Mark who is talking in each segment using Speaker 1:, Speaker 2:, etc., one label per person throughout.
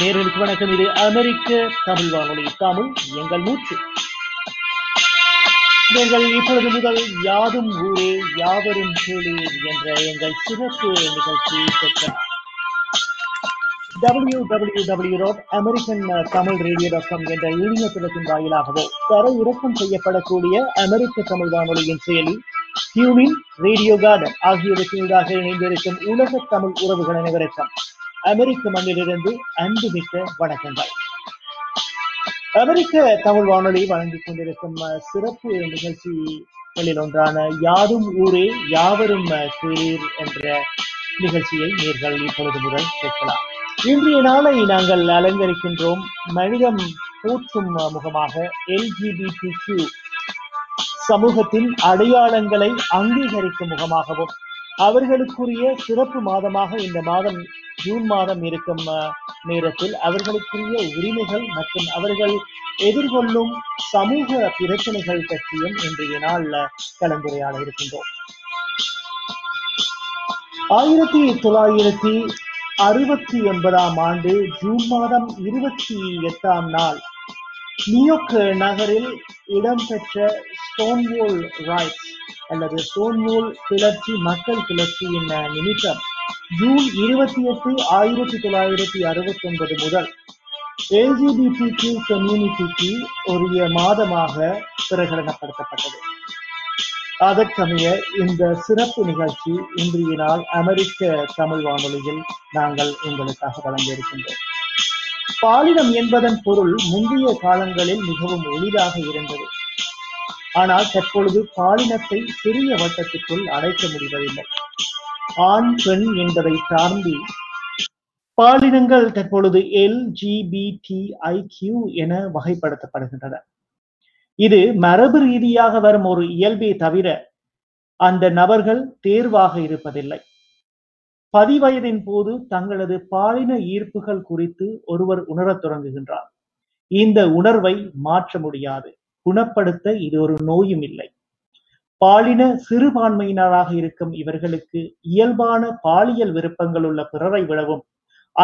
Speaker 1: நேர்களுக்கு வணக்கம் இது அமெரிக்க தமிழ் வானொலி தமிழ் எங்கள் மூச்சு நீங்கள் இப்பொழுது முதல் யாதும் ஊரே யாவரும் கேளு என்ற எங்கள் சிறப்பு நிகழ்ச்சி W W W dot American Tamil radio dot com என்ற இணைய தளத்தின் வாயிலாகவோ தர இறக்கம் செய்யப்படக்கூடிய அமெரிக்க தமிழ் வானொலியின் செயலி ஹியூமின் ரேடியோ கார்டன் ஆகியவற்றினூடாக இணைந்திருக்கும் உலக தமிழ் உறவுகள் அனைவருக்கும் அமெரிக்க மண்ணிலிருந்து அன்பு மிக்க வணக்கங்கள் அமெரிக்க தமிழ் வானொலி வழங்கிக் கொண்டிருக்கும் சிறப்பு நிகழ்ச்சிகளில் ஒன்றான யாரும் ஊரே யாவரும் கேளீர் என்ற நிகழ்ச்சியை நீர்கள் இப்பொழுது முதல் கேட்கலாம் இன்றைய நாளை நாங்கள் அலங்கரிக்கின்றோம் மனிதம் போற்றும் முகமாக எல்ஜிபிடி கியூ சமூகத்தின் அடையாளங்களை அங்கீகரிக்கும் முகமாகவும் அவர்களுக்குரிய சிறப்பு மாதமாக இந்த மாதம் ஜூன் மாதம் இருக்கும் நேரத்தில் அவர்களுக்குரிய உரிமைகள் மற்றும் அவர்கள் எதிர்கொள்ளும் சமூக பிரச்சனைகள் பற்றியும் இன்றைய நாள் கலந்துரையாட இருக்கின்றோம் ஆயிரத்தி தொள்ளாயிரத்தி அறுபத்தி ஒன்பதாம் ஆண்டு ஜூன் மாதம் இருபத்தி எட்டாம் நாள் நியூயோர்க் நகரில் இடம்பெற்ற ஸ்டோன்வோல் ராய்ஸ் அல்லது ஸ்டோன்வோல் கிளர்ச்சி மக்கள் கிளர்ச்சியின் நிமித்தம் ஜூன் இருபத்தி எட்டு ஆயிரத்தி தொள்ளாயிரத்தி அறுபத்தி ஒன்பது முதல் எல்ஜிபிடிக்கு கம்யூனிட்டிக்கு ஒரு மாதமாக பிரகடனப்படுத்தப்பட்டது அதற்கமைய இந்த சிறப்பு நிகழ்ச்சி இன்றைய நாள் அமெரிக்க தமிழ் வானொலியில் நாங்கள் உங்களுக்காக வழங்கியிருக்கின்றோம் பாலினம் என்பதன் பொருள் முந்தைய காலங்களில் மிகவும் எளிதாக இருந்தது ஆனால் தற்பொழுது பாலினத்தை சிறிய வட்டத்திற்குள் அடைக்க முடிவதில்லை ஆண் பெண் என்பதை தாண்டி பாலினங்கள் தற்பொழுது எல்ஜிபிடிஐக்யூ என வகைப்படுத்தப்படுகின்றன இது மரபு ரீதியாக வரும் ஒரு இயல்பே தவிர அந்த நபர்கள் தேர்வாக இருப்பதில்லை பதிவயதின் போது தங்களது பாலின ஈர்ப்புகள் குறித்து ஒருவர் உணரத் தொடங்குகின்றார் இந்த உணர்வை மாற்ற முடியாது குணப்படுத்த இது ஒரு நோயும் இல்லை பாலின சிறுபான்மையினராக இருக்கும் இவர்களுக்கு இயல்பான பாலியல் விருப்பங்கள் உள்ள பிறரை விடவும்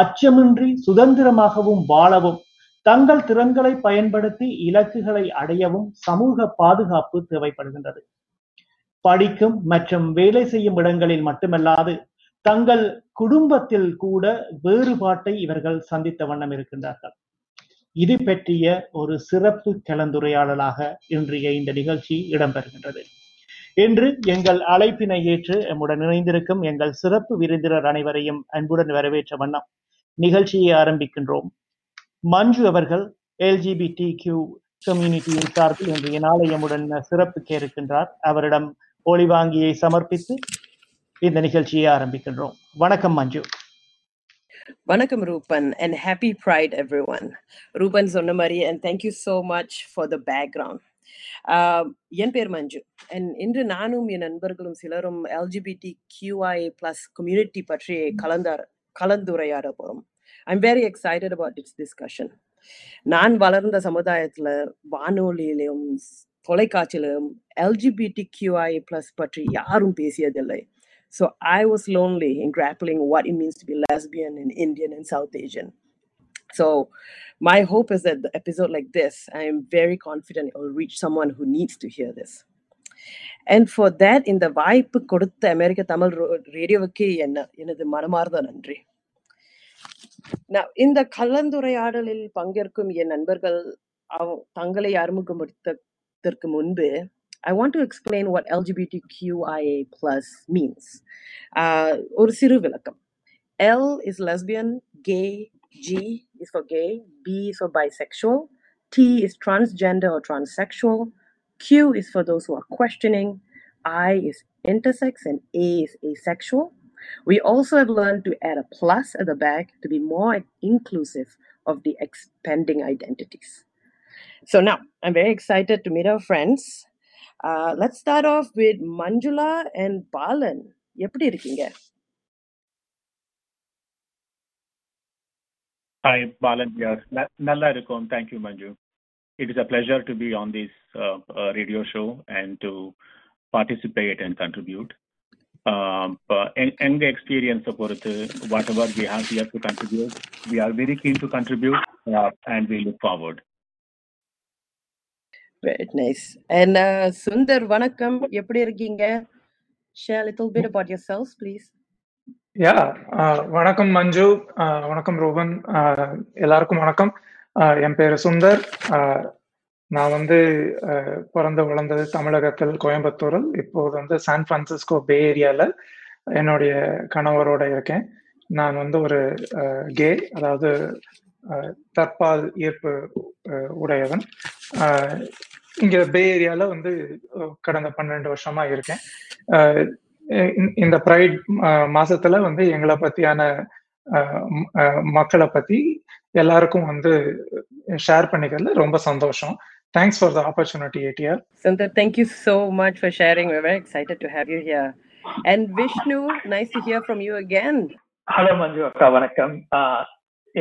Speaker 1: அச்சமின்றி சுதந்திரமாகவும் வாழவும் தங்கள் திறன்களை பயன்படுத்தி இலக்குகளை அடையவும் சமூக பாதுகாப்பு தேவைப்படுகின்றது படிக்கும் மற்றும் வேலை செய்யும் இடங்களில் மட்டுமல்லாது தங்கள் குடும்பத்தில் கூட வேறுபாட்டை இவர்கள் சந்தித்த வண்ணம் இருக்கின்றார்கள் இது பற்றிய ஒரு சிறப்பு கலந்துரையாடலாக இன்றைய இந்த நிகழ்ச்சி இடம்பெறுகின்றது இன்று எங்கள் அழைப்பினை ஏற்று எம்முடன் இணைந்திருக்கும் எங்கள் சிறப்பு விருந்தினர் அனைவரையும் அன்புடன் வரவேற்ற வண்ணம் நிகழ்ச்சியை ஆரம்பிக்கின்றோம் மஞ்சு அவர்கள் எல்ஜிபிடி கியூ கம்யூனிட்டியின் சார்பில் இன்று நாளை எம்முடன் சிறப்பு கேட்கின்றார் அவரிடம் ஒளிவாங்கியை சமர்ப்பித்து இந்த நிகழ்ச்சியை ஆரம்பிக்கின்றோம் வணக்கம் மஞ்சு
Speaker 2: வணக்கம் Vanakkam happy and every one Ruban சொன்ன மாதிரி and thank you so much for the background என் பேர் மஞ்சு அண்ட் இன்று நானும் என் நண்பர்களும் சிலரும் எல்ஜிபிடி கியூஐ பிளஸ் கம்யூனிட்டி பற்றி கலந்தார் கலந்துரையாட போகிறோம் I'm very excited about it's discussion நான் வளர்ந்த சமுதாயத்துல வானொலியிலும் தொலைக்காட்சியிலும் எல்ஜிபிடி கியூஐ பிளஸ் பற்றி யாரும் பேசியதில்லை so I was lonely in grappling what it means to be lesbian in Indian and South Asian So my hope is that the episode like this, I am very confident it will reach someone who needs to hear this. And for that, in the vibe கொடுத்த America Tamil Radio வக்கி என்ன எனது மனமார்ந்த நன்றி. Now, in the கலந்துரையாடலில் பங்கேற்கும் என் நண்பர்கள் தங்களை அறிமுகப்படுத்ததற்கு முன்பே I want to explain what LGBTQIA plus means. Uh, L is lesbian, gay, G is for gay, B is for bisexual, T is transgender or transsexual, Q is for those who are questioning, I is intersex, and A is asexual. We also have learned to add a plus at the back to be more inclusive of the expanding identities. So now I'm very excited to meet our friends. Uh, let's start off with Manjula and Balan. எப்படி இருக்கீங்க
Speaker 3: Hi, Balan Nalla irukum. Thank you, Manju. It is a pleasure to be on this uh, uh, radio show and to participate and contribute. எங்க um, experience பொறுத்து whatever we have have here to contribute we are very keen to contribute and we look forward.
Speaker 2: Very nice. And uh, Sundar, vanakkam. are you? Share a little bit about yourselves, please.
Speaker 4: Yeah வணக்கம் மஞ்சு வணக்கம் ரூபன் எல்லாருக்கும் வணக்கம் என் பேர் சுந்தர் நான் வந்து பிறந்து வளர்ந்தது தமிழகத்தில் கோயம்புத்தூரில் இப்போது வந்து சான் பிரான்சிஸ்கோ பே ஏரியாவில் என்னுடைய கணவரோட இருக்கேன் நான் வந்து ஒரு கே அதாவது தற்பால் ஈர்ப்பு உடையவன் இங்கே பே ஏரியாவில் வந்து கடந்த பன்னெண்டு வருஷமா இருக்கேன் இந்த ப்ரைட் மாசத்துல வந்து எங்களை பத்தியான மக்களை பத்தி எல்லாருக்கும் வந்து ஷேர் பண்ணிக்கிறதுல ரொம்ப சந்தோஷம்
Speaker 2: thanks for the
Speaker 4: opportunity
Speaker 2: ATR Sundar thank you so much for sharing very excited to have you here and Vishnu nice to hear from you again hello
Speaker 5: Manju அக்கா வணக்கம்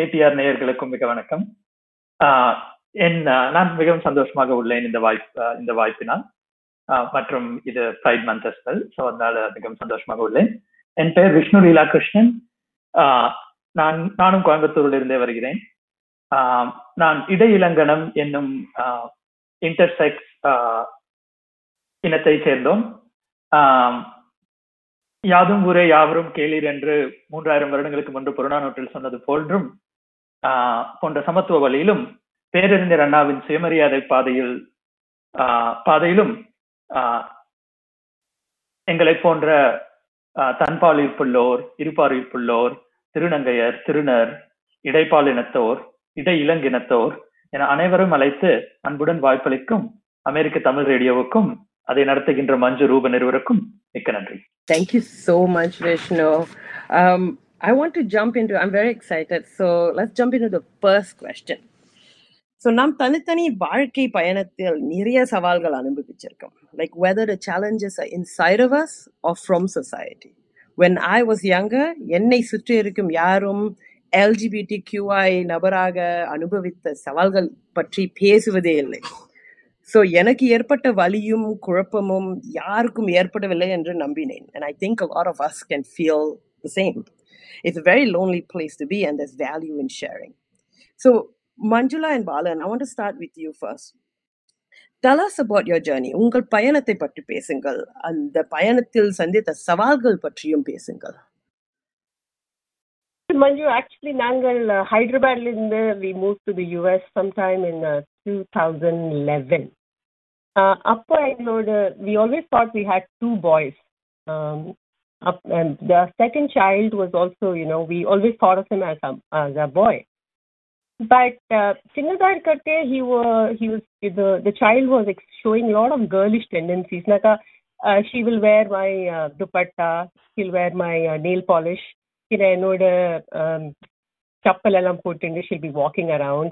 Speaker 5: ஏடிஆர் நேயர்களுக்கும் மிக வணக்கம் என் நான் மிகவும் சந்தோஷமாக உள்ளேன் இந்த வாய்ப்பு இந்த வாய்ப்பினால் மற்றும் இது ஃபைவ் மந்த் அஸ்பல் ஸோ அதனால மிகவும் சந்தோஷமாக உள்ளேன் என் பெயர் விஷ்ணு லீலா கிருஷ்ணன் நான் நானும் கோயம்புத்தூரில் இருந்தே வருகிறேன் நான் இட இளங்கணம் என்னும் இன்டர்செக்ஸ் இனத்தை சேர்ந்தோம் யாதும் ஊரே யாவரும் கேளீர் என்று மூன்றாயிரம் வருடங்களுக்கு முன்பு புறநானூற்றில் சொன்னது போன்றும் போன்ற சமத்துவ வழியிலும் பேரறிஞர் அண்ணாவின் சுயமரியாதை பாதையில் பாதையிலும் எங்களை போன்ற இருப்பார் இருப்பாரிப்புள்ளோர் திருநங்கையர் திருநர் இனத்தோர் இடை இளங்கினத்தோர் என அனைவரும் அழைத்து அன்புடன் வாய்ப்பளிக்கும் அமெரிக்க தமிழ் ரேடியோவுக்கும் அதை நடத்துகின்ற மஞ்சு ரூப நிறுவருக்கும் மிக்க
Speaker 2: நன்றி thank you so much Vishnu I want to jump into, I'm very excited. So let's jump into the first question. So நாம் தனித்தனி வாழ்க்கை பயணத்தில் நிறைய சவால்கள் அனுபவிச்சிருக்கோம் like whether challenges inside of us or from society when I was younger என்னை சுற்றி இருக்கும் யாரும் எல்ஜிபிடி கியூஐ நபராக அனுபவித்த சவால்கள் பற்றி பேசுவதே இல்லை ஸோ எனக்கு ஏற்பட்ட வலியும் குழப்பமும் யாருக்கும் ஏற்படவில்லை என்று நம்பினேன் and I think lot of us can feel the same it's very lonely place to be and thus value in sharing so Manjula and Balan, I want to start with you first. Tell us about your journey. உங்கள் பயணத்தை பற்றி பேசுங்கள் அந்த பயணத்தில் சந்தித்த சவால்கள் பற்றியும் பேசுங்கள்
Speaker 6: Manju, actually, nangal நாங்கள் uh, ஹைதராபாத்ல இருந்து we moved to the US sometime in uh, 2011. Uh, அப்போ எங்களோட we always thought we had two boys. Um, up, and the second child was also, you know, we always thought of him as a, as a boy but uh, single he was he was the the child was ex- showing a lot of girlish tendencies like uh, she will wear my uh, dupatta she'll wear my uh, nail polish she'll um she'll be walking around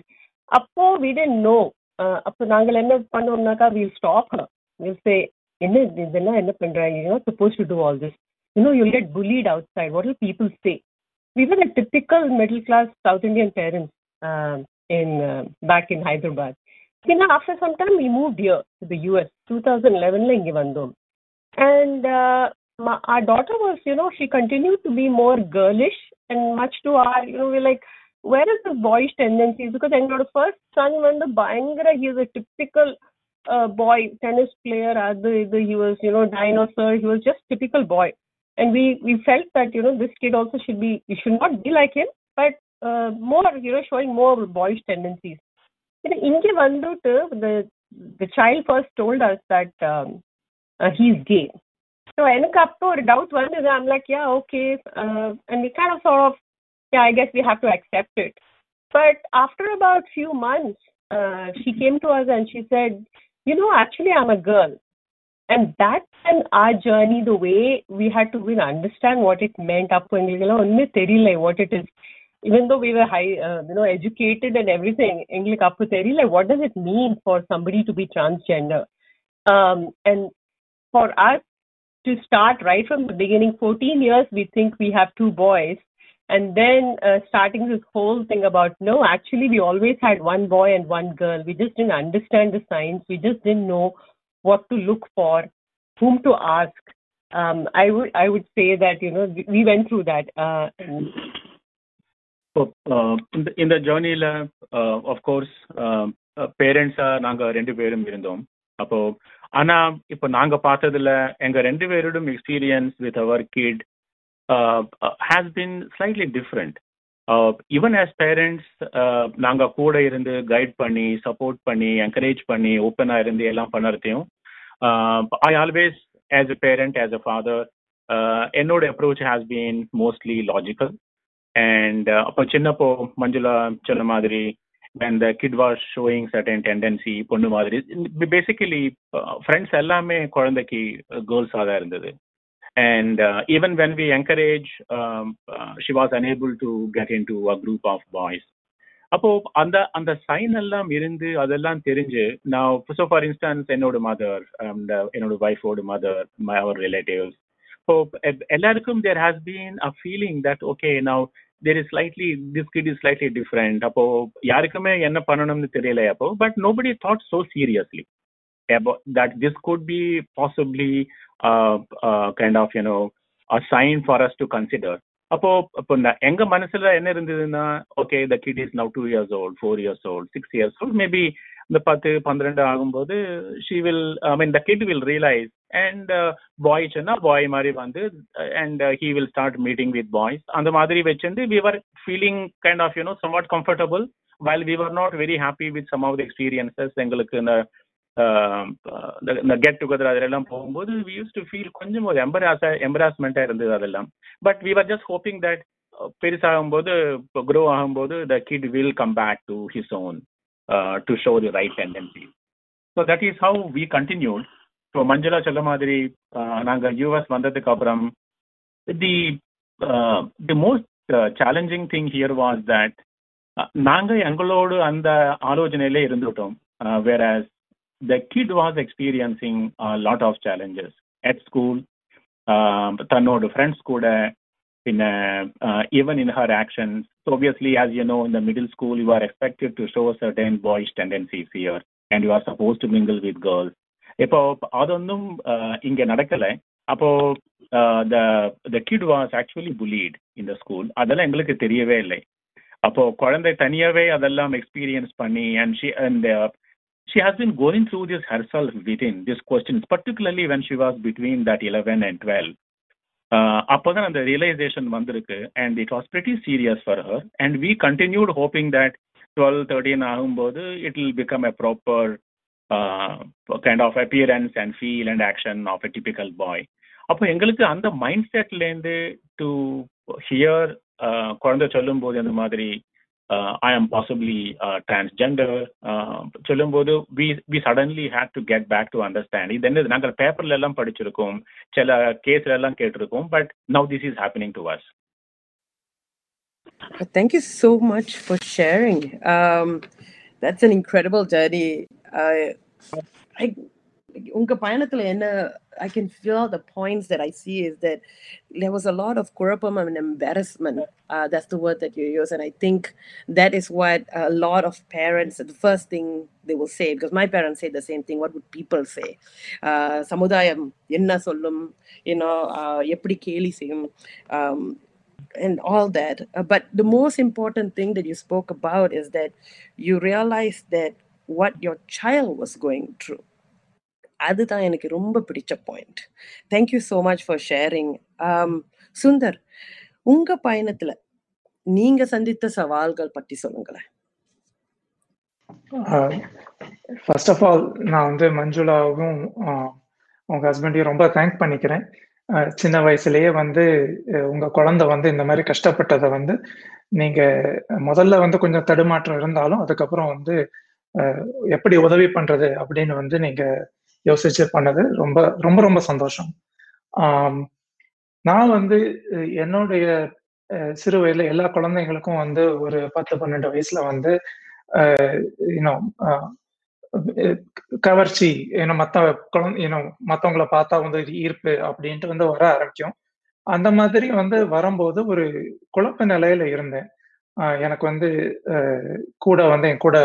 Speaker 6: appo we didn't know அப்போ நாங்கள் என்ன பண்ணோம்னாக்கா will stock will say என்ன இதெல்லாம் என்ன பண்றாங்க you know supposed to do all this you know you get புலீட் outside what will people stay within a typical middle class South Indian parents uh, in uh, back in Hyderabad. You know, after some time, we moved here to the US. 2011, and uh, my, our daughter was, you know, she continued to be more girlish and much to our, you know, we're like, where is the boyish tendencies? Because I know first son, when the he is a typical uh, boy tennis player, the, the, he was, you know, dinosaur, he was just typical boy. And we, we felt that, you know, this kid also should be, he should not be like him, but uh, more you know showing more boyish tendencies you know inge vandutu uh, the the child first told us that um, uh, he's gay so எனக்கு அப்போ ஒரு doubt வந்தது I'm like yeah okay and we can of sort of yeah I guess we have to accept it but after about few months she came to us and she said you know actually I'm a girl and that's an our journey the way we had to really understand what it meant up எங்களுக்கெல்லாம் ஒண்ணுமே தெரியல what it is even though we were high, uh, you know, educated and everything, like what does it mean for somebody to be transgender? Um, and for us to start right from the beginning, 14 years, we think we have two boys. And then uh, starting this whole thing about no, actually, we always had one boy and one girl. We just didn't understand the science. We just didn't know what to look for, whom to ask. Um, I would I would say that you know we went through that. Uh, Oh, uh, இந்த ஜேர்னியில of course பேரண்ட்ஸா நாங்க ரெண்டு பேரும் இருந்தோம் அப்போ ஆனா இப்போ நாங்க பார்த்ததுல எங்க ரெண்டு பேரோடும் experience with our kid has been slightly different even as parents நாங்க கூட இருந்து கைட் பண்ணி சப்போர்ட் பண்ணி என்கரேஜ் பண்ணி ஓப்பனா இருந்து எல்லாம் பண்ணுறதையும் I always as a parent as a father என்னோட approach has been mostly logical And அப்போ சின்னப்போ மஞ்சுளா சொன்ன மாதிரி அந்த kid was showing certain tendency பொண்ணு மாதிரி பேசிக்கலி ஃப்ரெண்ட்ஸ் எல்லாமே குழந்தைக்கு கேர்ள்ஸாக தான் இருந்தது And uh, even when we encourage, um, uh, she was unable to get into a group of boys. அப்போ அந்த அந்த சைன் எல்லாம் இருந்து அதெல்லாம் தெரிஞ்சு நான் ஸோ ஃபார் இன்ஸ்டன்ஸ் என்னோட மதர் என்னோட ஒய்ஃபோட mother my our relatives so எல்லாருக்கும் there has been a feeling that okay now there is slightly this kid is slightly different but nobody thought so seriously about that this could be possibly uh, uh, kind of you know a sign for us to consider அப்போ அப்போ எங்க மனசுல என்ன இருந்ததுன்னா okay the kid is now two years old four years old six years old maybe இந்த பத்து பன்னிரெண்டு ஆகும்போது she will I mean the kid will realise and boy சொன்னா பாய் மாதிரி வந்து and he will start meeting with boys அந்த மாதிரி வச்சிருந்து we are feeling kind of you know somewhat comfortable while we are not very happy with some of the experiences எங்களுக்கு இந்த இந்த get together அதெல்லாம் போகும்போது வி யூஸ் டு ஃபீல் கொஞ்சம் ஒரு எம்பராஸ் எம்பராஸ்மெண்ட்டாக இருந்தது அதெல்லாம் but we are just hoping that பெருசாகும்போது க்ரோ ஆகும்போது the kid will come back to his own to show the right tendency so that is how we continued இப்போ மஞ்சளா சொல்ல மாதிரி நாங்க யூஎஸ் வந்ததுக்கு அப்புறம் the the most challenging thing here was that நாங்க எங்களோடு அந்த ஆலோசனையில இருந்துட்டோம் வேற the kid was experiencing lot of challenges at school தன்னோட ஃப்ரெண்ட்ஸ் கூட பின்ன even in her actions obviously as you know in the middle school you are expected to show certain boyish tendencies here and you are supposed to mingle with girls இப்போ அதொன்னும் இங்க நடக்கல அப்போ the the kid was actually bullied இந்த school அதெல்லாம் எங்களுக்கு தெரியவே இல்லை அப்போ குழந்தை தனியாவே அதெல்லாம் எக்ஸ்பீரியன்ஸ் பண்ணி and she and she has been going through this herself within these questions, particularly when she was between that 11 and 12. அப்போதான் அந்த ரியலைசேஷன் வந்திருக்கு and it was pretty serious for her and we continued hoping that twelve thirteen ஆகும்போது it will become a proper kind of appearance and feel and action of a typical boy அப்போ எங்களுக்கு அந்த mind செட்லேருந்து to hear குழந்தை சொல்லும் போது அந்த மாதிரி I am possibly transgender சொல்லும்போது we we suddenly had to get back to understand இது என்னது நாங்கள் பேப்பர்ல எல்லாம் படிச்சிருக்கோம் சில கேஸ்ல எல்லாம் கேட்டிருக்கோம் but now this is happening to us Thank you so much for sharing. Um, that's an incredible journey I, பயணத்துல என்ன I can feel the points that I see is that there was a lot of குழப்பம் and embarrassment. Uh, that's the word that you use, and I think that is what a lot of parents. The first thing they will say because my parents say the same thing. What would people say? Samudayam, uh, inna சொல்லும்? You know, uh, எப்படி கேலி same, um, and all that. Uh, but the most important thing that you spoke about is that you realize that what your child was going through அதுதான் எனக்கு ரொம்ப பிடிச்ச point thank you so
Speaker 7: much for sharing Sundar உங்க பயணத்துல நீங்க சந்தித்த சவால்கள் பற்றி சொல்லுங்களேன் ஃபர்ஸ்ட் ஆஃப் ஆல் நான் வந்து மஞ்சுளாவும் uh, உங்க ஹஸ்பண்டையும் ரொம்ப தேங்க் பண்ணிக்கிறேன் uh, சின்ன வயசுலயே வந்து uh, உங்க குழந்தை வந்து இந்த மாதிரி கஷ்டப்பட்டதை வந்து நீங்க முதல்ல வந்து கொஞ்சம் தடுமாற்றம் இருந்தாலும் அதுக்கப்புறம் வந்து எப்படி உதவி பண்றது அப்படின்னு வந்து நீங்க யோசிச்சு பண்ணது ரொம்ப ரொம்ப ரொம்ப சந்தோஷம் நான் வந்து என்னுடைய சிறு வயதுல எல்லா குழந்தைங்களுக்கும் வந்து ஒரு பத்து பன்னெண்டு வயசுல வந்து இன்னும் கவர்ச்சி ஏன்னா மத்த குழந்தை இன்னும் மத்தவங்கள பார்த்தா வந்து ஈர்ப்பு அப்படின்ட்டு வந்து வர ஆரம்பிக்கும் அந்த மாதிரி வந்து வரும்போது ஒரு குழப்ப நிலையில இருந்தேன் எனக்கு வந்து கூட வந்து என் கூட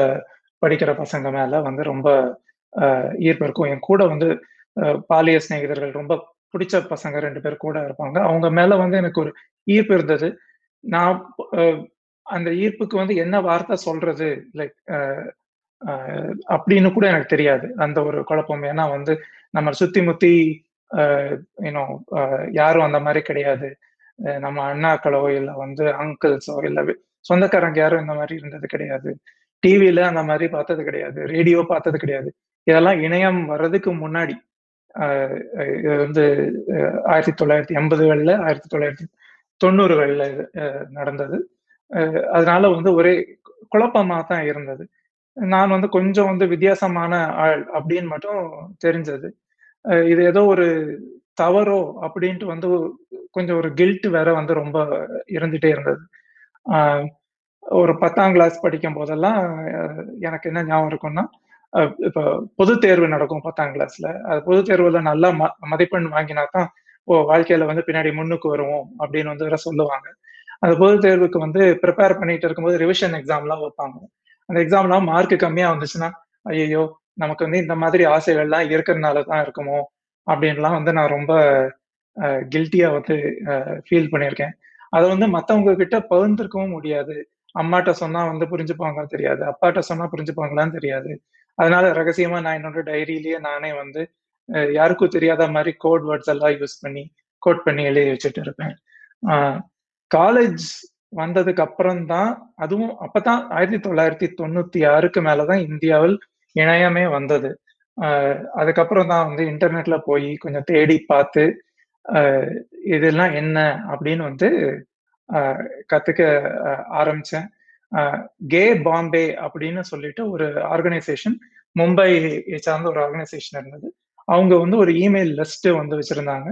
Speaker 7: படிக்கிற பசங்க மேல வந்து ரொம்ப ஈர்ப்பு இருக்கும் என் கூட வந்து பாலிய சிநேகிதர்கள் ரொம்ப பிடிச்ச பசங்க ரெண்டு பேர் கூட இருப்பாங்க அவங்க மேல வந்து எனக்கு ஒரு ஈர்ப்பு இருந்தது நான் அந்த ஈர்ப்புக்கு வந்து என்ன வார்த்தை சொல்றது லைக் அப்படின்னு கூட எனக்கு தெரியாது அந்த ஒரு குழப்பம் ஏன்னா வந்து நம்ம சுத்தி முத்தி யூனோ யாரும் அந்த மாதிரி கிடையாது நம்ம அண்ணாக்களோ இல்லை வந்து அங்கிள்ஸோ இல்லை சொந்தக்காரங்க யாரும் இந்த மாதிரி இருந்தது கிடையாது டிவியில அந்த மாதிரி பார்த்தது கிடையாது ரேடியோ பார்த்தது கிடையாது இதெல்லாம் இணையம் வர்றதுக்கு முன்னாடி இது வந்து ஆயிரத்தி தொள்ளாயிரத்தி எண்பதுகளில் ஆயிரத்தி தொள்ளாயிரத்தி தொண்ணூறுகளில் நடந்தது அதனால வந்து ஒரே குழப்பமாக தான் இருந்தது நான் வந்து கொஞ்சம் வந்து வித்தியாசமான ஆள் அப்படின்னு மட்டும் தெரிஞ்சது இது ஏதோ ஒரு தவறோ அப்படின்ட்டு வந்து கொஞ்சம் ஒரு கில்ட் வேற வந்து ரொம்ப இருந்துட்டே இருந்தது ஒரு பத்தாம் கிளாஸ் படிக்கும் போதெல்லாம் எனக்கு என்ன ஞாபகம் இருக்கும்னா இப்போ பொது தேர்வு நடக்கும் பத்தாம் கிளாஸ்ல அது பொது தேர்வுல நல்லா ம மதிப்பெண் வாங்கினா தான் ஓ வாழ்க்கையில வந்து பின்னாடி முன்னுக்கு வருவோம் அப்படின்னு வந்து வேற சொல்லுவாங்க அந்த பொது தேர்வுக்கு வந்து ப்ரிப்பேர் பண்ணிட்டு இருக்கும்போது ரிவிஷன் எக்ஸாம்லாம் வைப்பாங்க அந்த எக்ஸாம்லாம் மார்க் கம்மியா வந்துச்சுன்னா ஐயோ நமக்கு வந்து இந்த மாதிரி ஆசைகள்லாம் இருக்கிறதுனால தான் இருக்குமோ அப்படின்லாம் வந்து நான் ரொம்ப கில்ட்டியா வந்து ஃபீல் பண்ணியிருக்கேன் அதை வந்து மற்றவங்க கிட்ட பகிர்ந்துருக்கவும் முடியாது அம்மாட்ட சொன்னா வந்து புரிஞ்சுப்பாங்களான்னு தெரியாது அப்பாட்ட சொன்னா புரிஞ்சுப்பாங்களான்னு தெரியாது அதனால ரகசியமா நான் என்னோட டைரியிலேயே நானே வந்து யாருக்கும் தெரியாத மாதிரி கோட் வேர்ட்ஸ் எல்லாம் யூஸ் பண்ணி கோட் பண்ணி எழுதி வச்சுட்டு இருப்பேன் காலேஜ் வந்ததுக்கு அப்புறம் தான் அதுவும் அப்பதான் ஆயிரத்தி தொள்ளாயிரத்தி தொண்ணூத்தி ஆறுக்கு மேலதான் இந்தியாவில் இணையமே வந்தது அதுக்கப்புறம் தான் வந்து இன்டர்நெட்ல போய் கொஞ்சம் தேடி பார்த்து இதெல்லாம் என்ன அப்படின்னு வந்து கத்துக்க ஆரம்பிச்சேன் கே பாம்பே அப்படின்னு சொல்லிட்டு ஒரு ஆர்கனைசேஷன் மும்பை சார்ந்த ஒரு ஆர்கனைசேஷன் இருந்தது அவங்க வந்து ஒரு இமெயில் லிஸ்ட் வந்து வச்சிருந்தாங்க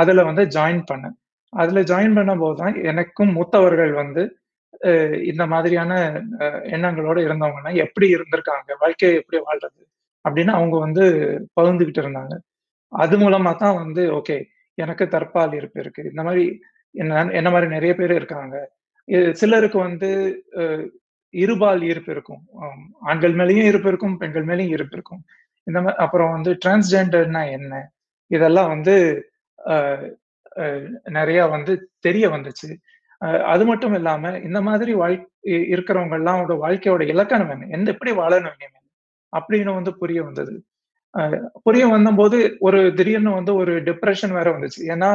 Speaker 7: அதுல வந்து ஜாயின் பண்ணேன் அதுல ஜாயின் பண்ண போதுதான் தான் எனக்கும் மூத்தவர்கள் வந்து இந்த மாதிரியான எண்ணங்களோட இருந்தவங்கன்னா எப்படி இருந்திருக்காங்க வாழ்க்கையை எப்படி வாழ்றது அப்படின்னு அவங்க வந்து பகிர்ந்துகிட்டு இருந்தாங்க அது மூலமா தான் வந்து ஓகே எனக்கு தற்பால் இருப்பு இருக்கு இந்த மாதிரி என்ன என்ன மாதிரி நிறைய பேர் இருக்காங்க சிலருக்கு வந்து இருபால் இருப்பு இருக்கும் ஆண்கள் மேலேயும் இருப்பு இருக்கும் பெண்கள் மேலேயும் இருப்பு இருக்கும் இந்த மாதிரி அப்புறம் வந்து டிரான்ஸ்ஜெண்டர்னா என்ன இதெல்லாம் வந்து நிறைய வந்து தெரிய வந்துச்சு அது மட்டும் இல்லாம இந்த மாதிரி வாழ் இருக்கிறவங்க எல்லாம் வாழ்க்கையோட இலக்கணம் என்ன எந்த எப்படி வாழணும் என்ன அப்படின்னு வந்து புரிய வந்தது புரிய வந்தபோது ஒரு திடீர்னு வந்து ஒரு டிப்ரெஷன் வேற வந்துச்சு ஏன்னா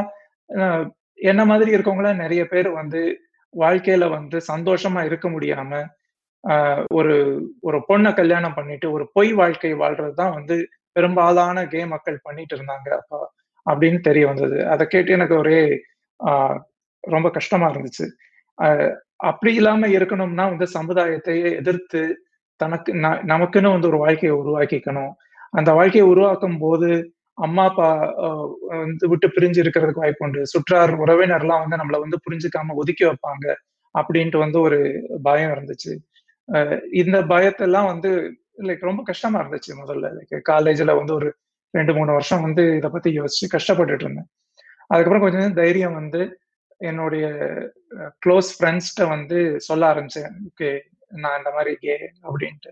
Speaker 7: என்ன மாதிரி இருக்கவங்களாம் நிறைய பேர் வந்து வாழ்க்கையில வந்து சந்தோஷமா இருக்க முடியாம ஒரு ஒரு பொண்ணை கல்யாணம் பண்ணிட்டு ஒரு பொய் வாழ்க்கை வாழ்றதுதான் வந்து பெரும்பாலான கே மக்கள் பண்ணிட்டு இருந்தாங்க அப்பா அப்படின்னு தெரிய வந்தது அதை கேட்டு எனக்கு ஒரே ரொம்ப கஷ்டமா இருந்துச்சு அப்படி இல்லாம இருக்கணும்னா வந்து சமுதாயத்தையே எதிர்த்து தனக்கு நமக்குன்னு வந்து ஒரு வாழ்க்கையை உருவாக்கிக்கணும் அந்த வாழ்க்கையை உருவாக்கும் போது அம்மா அப்பா வந்து விட்டு பிரிஞ்சு இருக்கிறதுக்கு வாய்ப்பு உண்டு சுற்றார் உறவினர்லாம் வந்து நம்மளை வந்து புரிஞ்சுக்காம ஒதுக்கி வைப்பாங்க அப்படின்ட்டு வந்து ஒரு பயம் இருந்துச்சு இந்த பயத்தெல்லாம் வந்து லைக் ரொம்ப கஷ்டமா இருந்துச்சு முதல்ல லைக் காலேஜ்ல வந்து ஒரு ரெண்டு மூணு வருஷம் வந்து இதை பத்தி யோசிச்சு கஷ்டப்பட்டுட்டு இருந்தேன் அதுக்கப்புறம் கொஞ்சம் தைரியம் வந்து என்னுடைய க்ளோஸ் ஃப்ரெண்ட்ஸ்கிட்ட வந்து சொல்ல ஆரம்பிச்சேன் ஓகே நான் இந்த மாதிரி கே அப்படின்ட்டு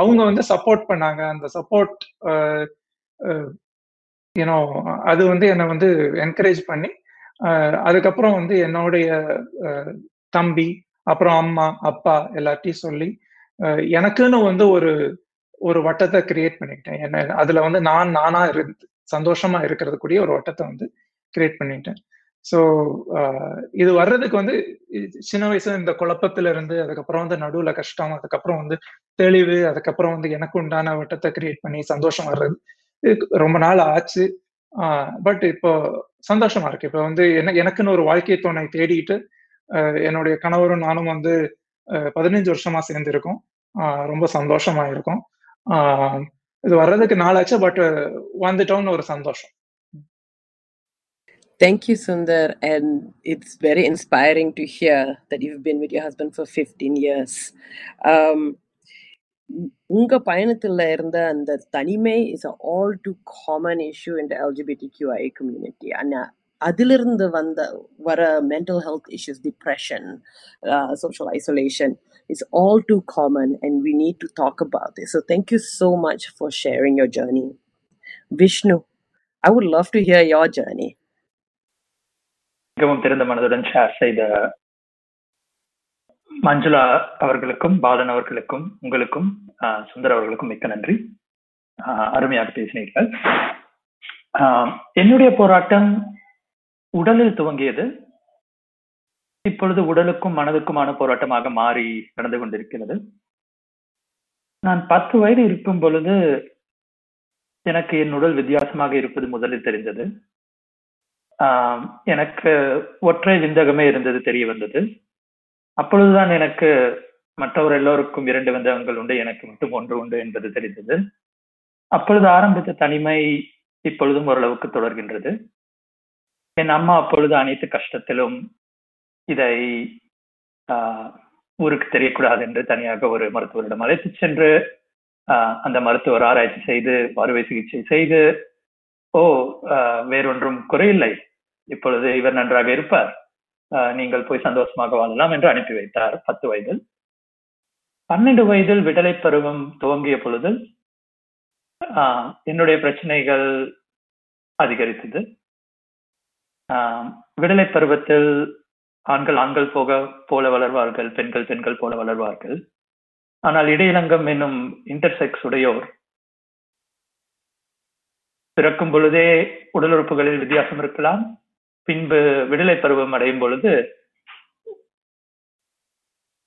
Speaker 7: அவங்க வந்து சப்போர்ட் பண்ணாங்க அந்த சப்போர்ட் யூனோ அது வந்து என்னை வந்து என்கரேஜ் பண்ணி அதுக்கப்புறம் வந்து என்னுடைய தம்பி அப்புறம் அம்மா அப்பா எல்லாத்தையும் சொல்லி எனக்குன்னு வந்து ஒரு ஒரு வட்டத்தை கிரியேட் பண்ணிக்கிட்டேன் என்ன அதுல வந்து நான் நானா இருந்து சந்தோஷமா இருக்கிறது கூடிய ஒரு வட்டத்தை வந்து கிரியேட் பண்ணிட்டேன் ஸோ இது வர்றதுக்கு வந்து சின்ன வயசுல இந்த குழப்பத்துல இருந்து அதுக்கப்புறம் வந்து நடுவுல கஷ்டம் அதுக்கப்புறம் வந்து தெளிவு அதுக்கப்புறம் வந்து எனக்கு உண்டான வட்டத்தை கிரியேட் பண்ணி சந்தோஷம் வர்றது ரொம்ப நாள் ஆச்சு பட் இப்போ சந்தோஷமா இருக்கு இப்போ வந்து என்ன எனக்குன்னு ஒரு வாழ்க்கை துணை தேடிட்டு என்னுடைய கணவரும் நானும் வந்து பதினஞ்சு வருஷமா சேர்ந்துருக்கோம் ரொம்ப சந்தோஷமா இருக்கும் இது வர்றதுக்கு நாளாச்சு பட் வந்துட்டோம்னு ஒரு சந்தோஷம் Thank you, Sundar. And it's very inspiring to hear that you've been with your husband for 15 years. Um, உங்க பயணத்துல இருந்த அந்த தனிமை is a all too common issue in LGBT QI community ஆனா அதிலிருந்து வந்த வர mental health issues depression social isolation is all too common and we need to talk about this so thank you so much for sharing your journey Vishnu I would love to hear your journey மிகவும் திறந்த மனதுடன்
Speaker 8: share செய்த மஞ்சுளா அவர்களுக்கும் பாலன் அவர்களுக்கும் உங்களுக்கும் சுந்தர் அவர்களுக்கும் மிக்க நன்றி அருமையாக பேசினீர்கள் என்னுடைய போராட்டம் உடலில் துவங்கியது இப்பொழுது உடலுக்கும் மனதுக்குமான போராட்டமாக மாறி நடந்து கொண்டிருக்கிறது நான் பத்து வயது இருக்கும் பொழுது எனக்கு என் உடல் வித்தியாசமாக இருப்பது முதலில் தெரிந்தது எனக்கு ஒற்றை விந்தகமே இருந்தது தெரிய வந்தது அப்பொழுதுதான் எனக்கு மற்றவர் எல்லோருக்கும் இரண்டு வெந்தயங்கள் உண்டு எனக்கு மட்டும் ஒன்று உண்டு என்பது தெரிந்தது அப்பொழுது ஆரம்பித்த தனிமை இப்பொழுதும் ஓரளவுக்கு தொடர்கின்றது என் அம்மா அப்பொழுது அனைத்து கஷ்டத்திலும் இதை ஊருக்கு தெரியக்கூடாது என்று தனியாக ஒரு மருத்துவரிடம் அழைத்து சென்று அந்த மருத்துவர் ஆராய்ச்சி செய்து அறுவை சிகிச்சை செய்து ஓ வேறொன்றும் குறையில்லை இப்பொழுது இவர் நன்றாக இருப்பார் நீங்கள் போய் சந்தோஷமாக வாழலாம் என்று அனுப்பி வைத்தார் பத்து வயதில் பன்னெண்டு வயதில் விடலை பருவம் துவங்கிய பொழுது என்னுடைய பிரச்சனைகள் அதிகரித்தது விடலை பருவத்தில் ஆண்கள் ஆண்கள் போக போல வளர்வார்கள் பெண்கள் பெண்கள் போல வளர்வார்கள் ஆனால் இடையிலங்கம் என்னும் இன்டர்செக்ஸ் உடையோர் பிறக்கும் பொழுதே உடல் உறுப்புகளில் வித்தியாசம் இருக்கலாம் பின்பு விடுதலை பருவம் அடையும் பொழுது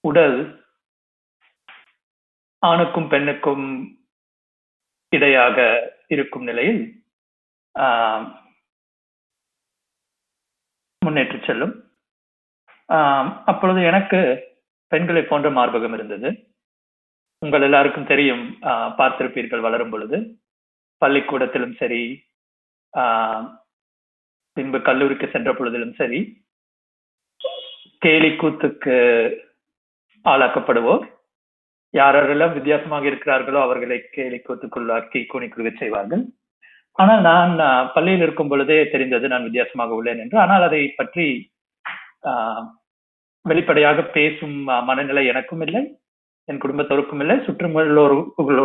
Speaker 8: உடல் ஆணுக்கும் பெண்ணுக்கும் இடையாக இருக்கும் நிலையில் முன்னேற்றி செல்லும் அப்பொழுது எனக்கு பெண்களை போன்ற மார்பகம் இருந்தது உங்கள் எல்லாருக்கும் தெரியும் பார்த்திருப்பீர்கள் வளரும் பொழுது பள்ளிக்கூடத்திலும் சரி பின்பு கல்லூரிக்கு சென்ற பொழுதிலும் சரி கேலி கூத்துக்கு ஆளாக்கப்படுவோம் யாரெல்லாம் வித்தியாசமாக இருக்கிறார்களோ அவர்களை கேலி கூத்துக்குள்ளாக்கி கூணி செய்வார்கள் ஆனால் நான் பள்ளியில் இருக்கும் பொழுதே தெரிந்தது நான் வித்தியாசமாக உள்ளேன் என்று ஆனால் அதை பற்றி வெளிப்படையாக பேசும் மனநிலை எனக்கும் இல்லை என் குடும்பத்தோருக்கும் இல்லை சுற்றுமுள்ள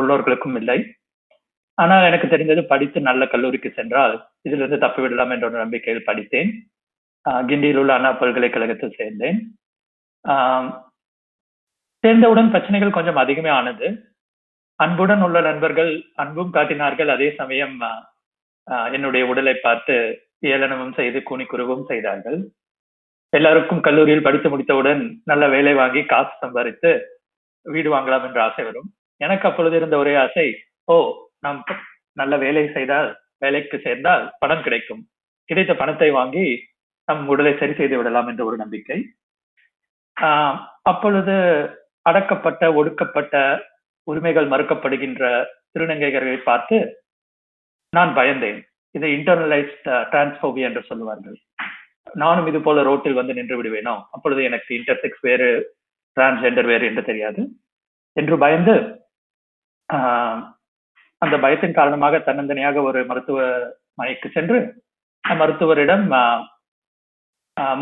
Speaker 8: உள்ளவர்களுக்கும் இல்லை ஆனா எனக்கு தெரிந்தது படித்து நல்ல கல்லூரிக்கு சென்றால் இதிலிருந்து தப்பி விடலாம் என்ற ஒரு நம்பிக்கையில் படித்தேன் கிண்டியில் உள்ள அண்ணா பல்கலைக்கழகத்தில் சேர்ந்தேன் சேர்ந்தவுடன் பிரச்சனைகள் கொஞ்சம் அதிகமே ஆனது அன்புடன் உள்ள நண்பர்கள் அன்பும் காட்டினார்கள் அதே சமயம் என்னுடைய உடலை பார்த்து ஏளனமும் செய்து கூனி குருவும் செய்தார்கள் எல்லாருக்கும் கல்லூரியில் படித்து முடித்தவுடன் நல்ல வேலை வாங்கி காசு சம்பாதித்து வீடு வாங்கலாம் என்ற ஆசை வரும் எனக்கு அப்பொழுது இருந்த ஒரே ஆசை ஓ நாம் நல்ல வேலை செய்தால் வேலைக்கு சேர்ந்தால் பணம் கிடைக்கும் கிடைத்த பணத்தை வாங்கி நம் உடலை சரி செய்து விடலாம் என்ற ஒரு நம்பிக்கை ஆஹ் அப்பொழுது அடக்கப்பட்ட ஒடுக்கப்பட்ட உரிமைகள் மறுக்கப்படுகின்ற திருநங்கைகளை பார்த்து நான் பயந்தேன் இதை இன்டர்னலைஸ் டிரான்ஸ்போபி uh, என்று சொல்லுவார்கள் நானும் இது போல ரோட்டில் வந்து நின்று விடுவேனோ அப்பொழுது எனக்கு இன்டர்செக்ஸ் வேறு டிரான்ஸ்ஜெண்டர் வேறு என்று தெரியாது என்று பயந்து அந்த பயத்தின் காரணமாக தன்னந்தனியாக ஒரு மருத்துவ மனைக்கு சென்று மருத்துவரிடம்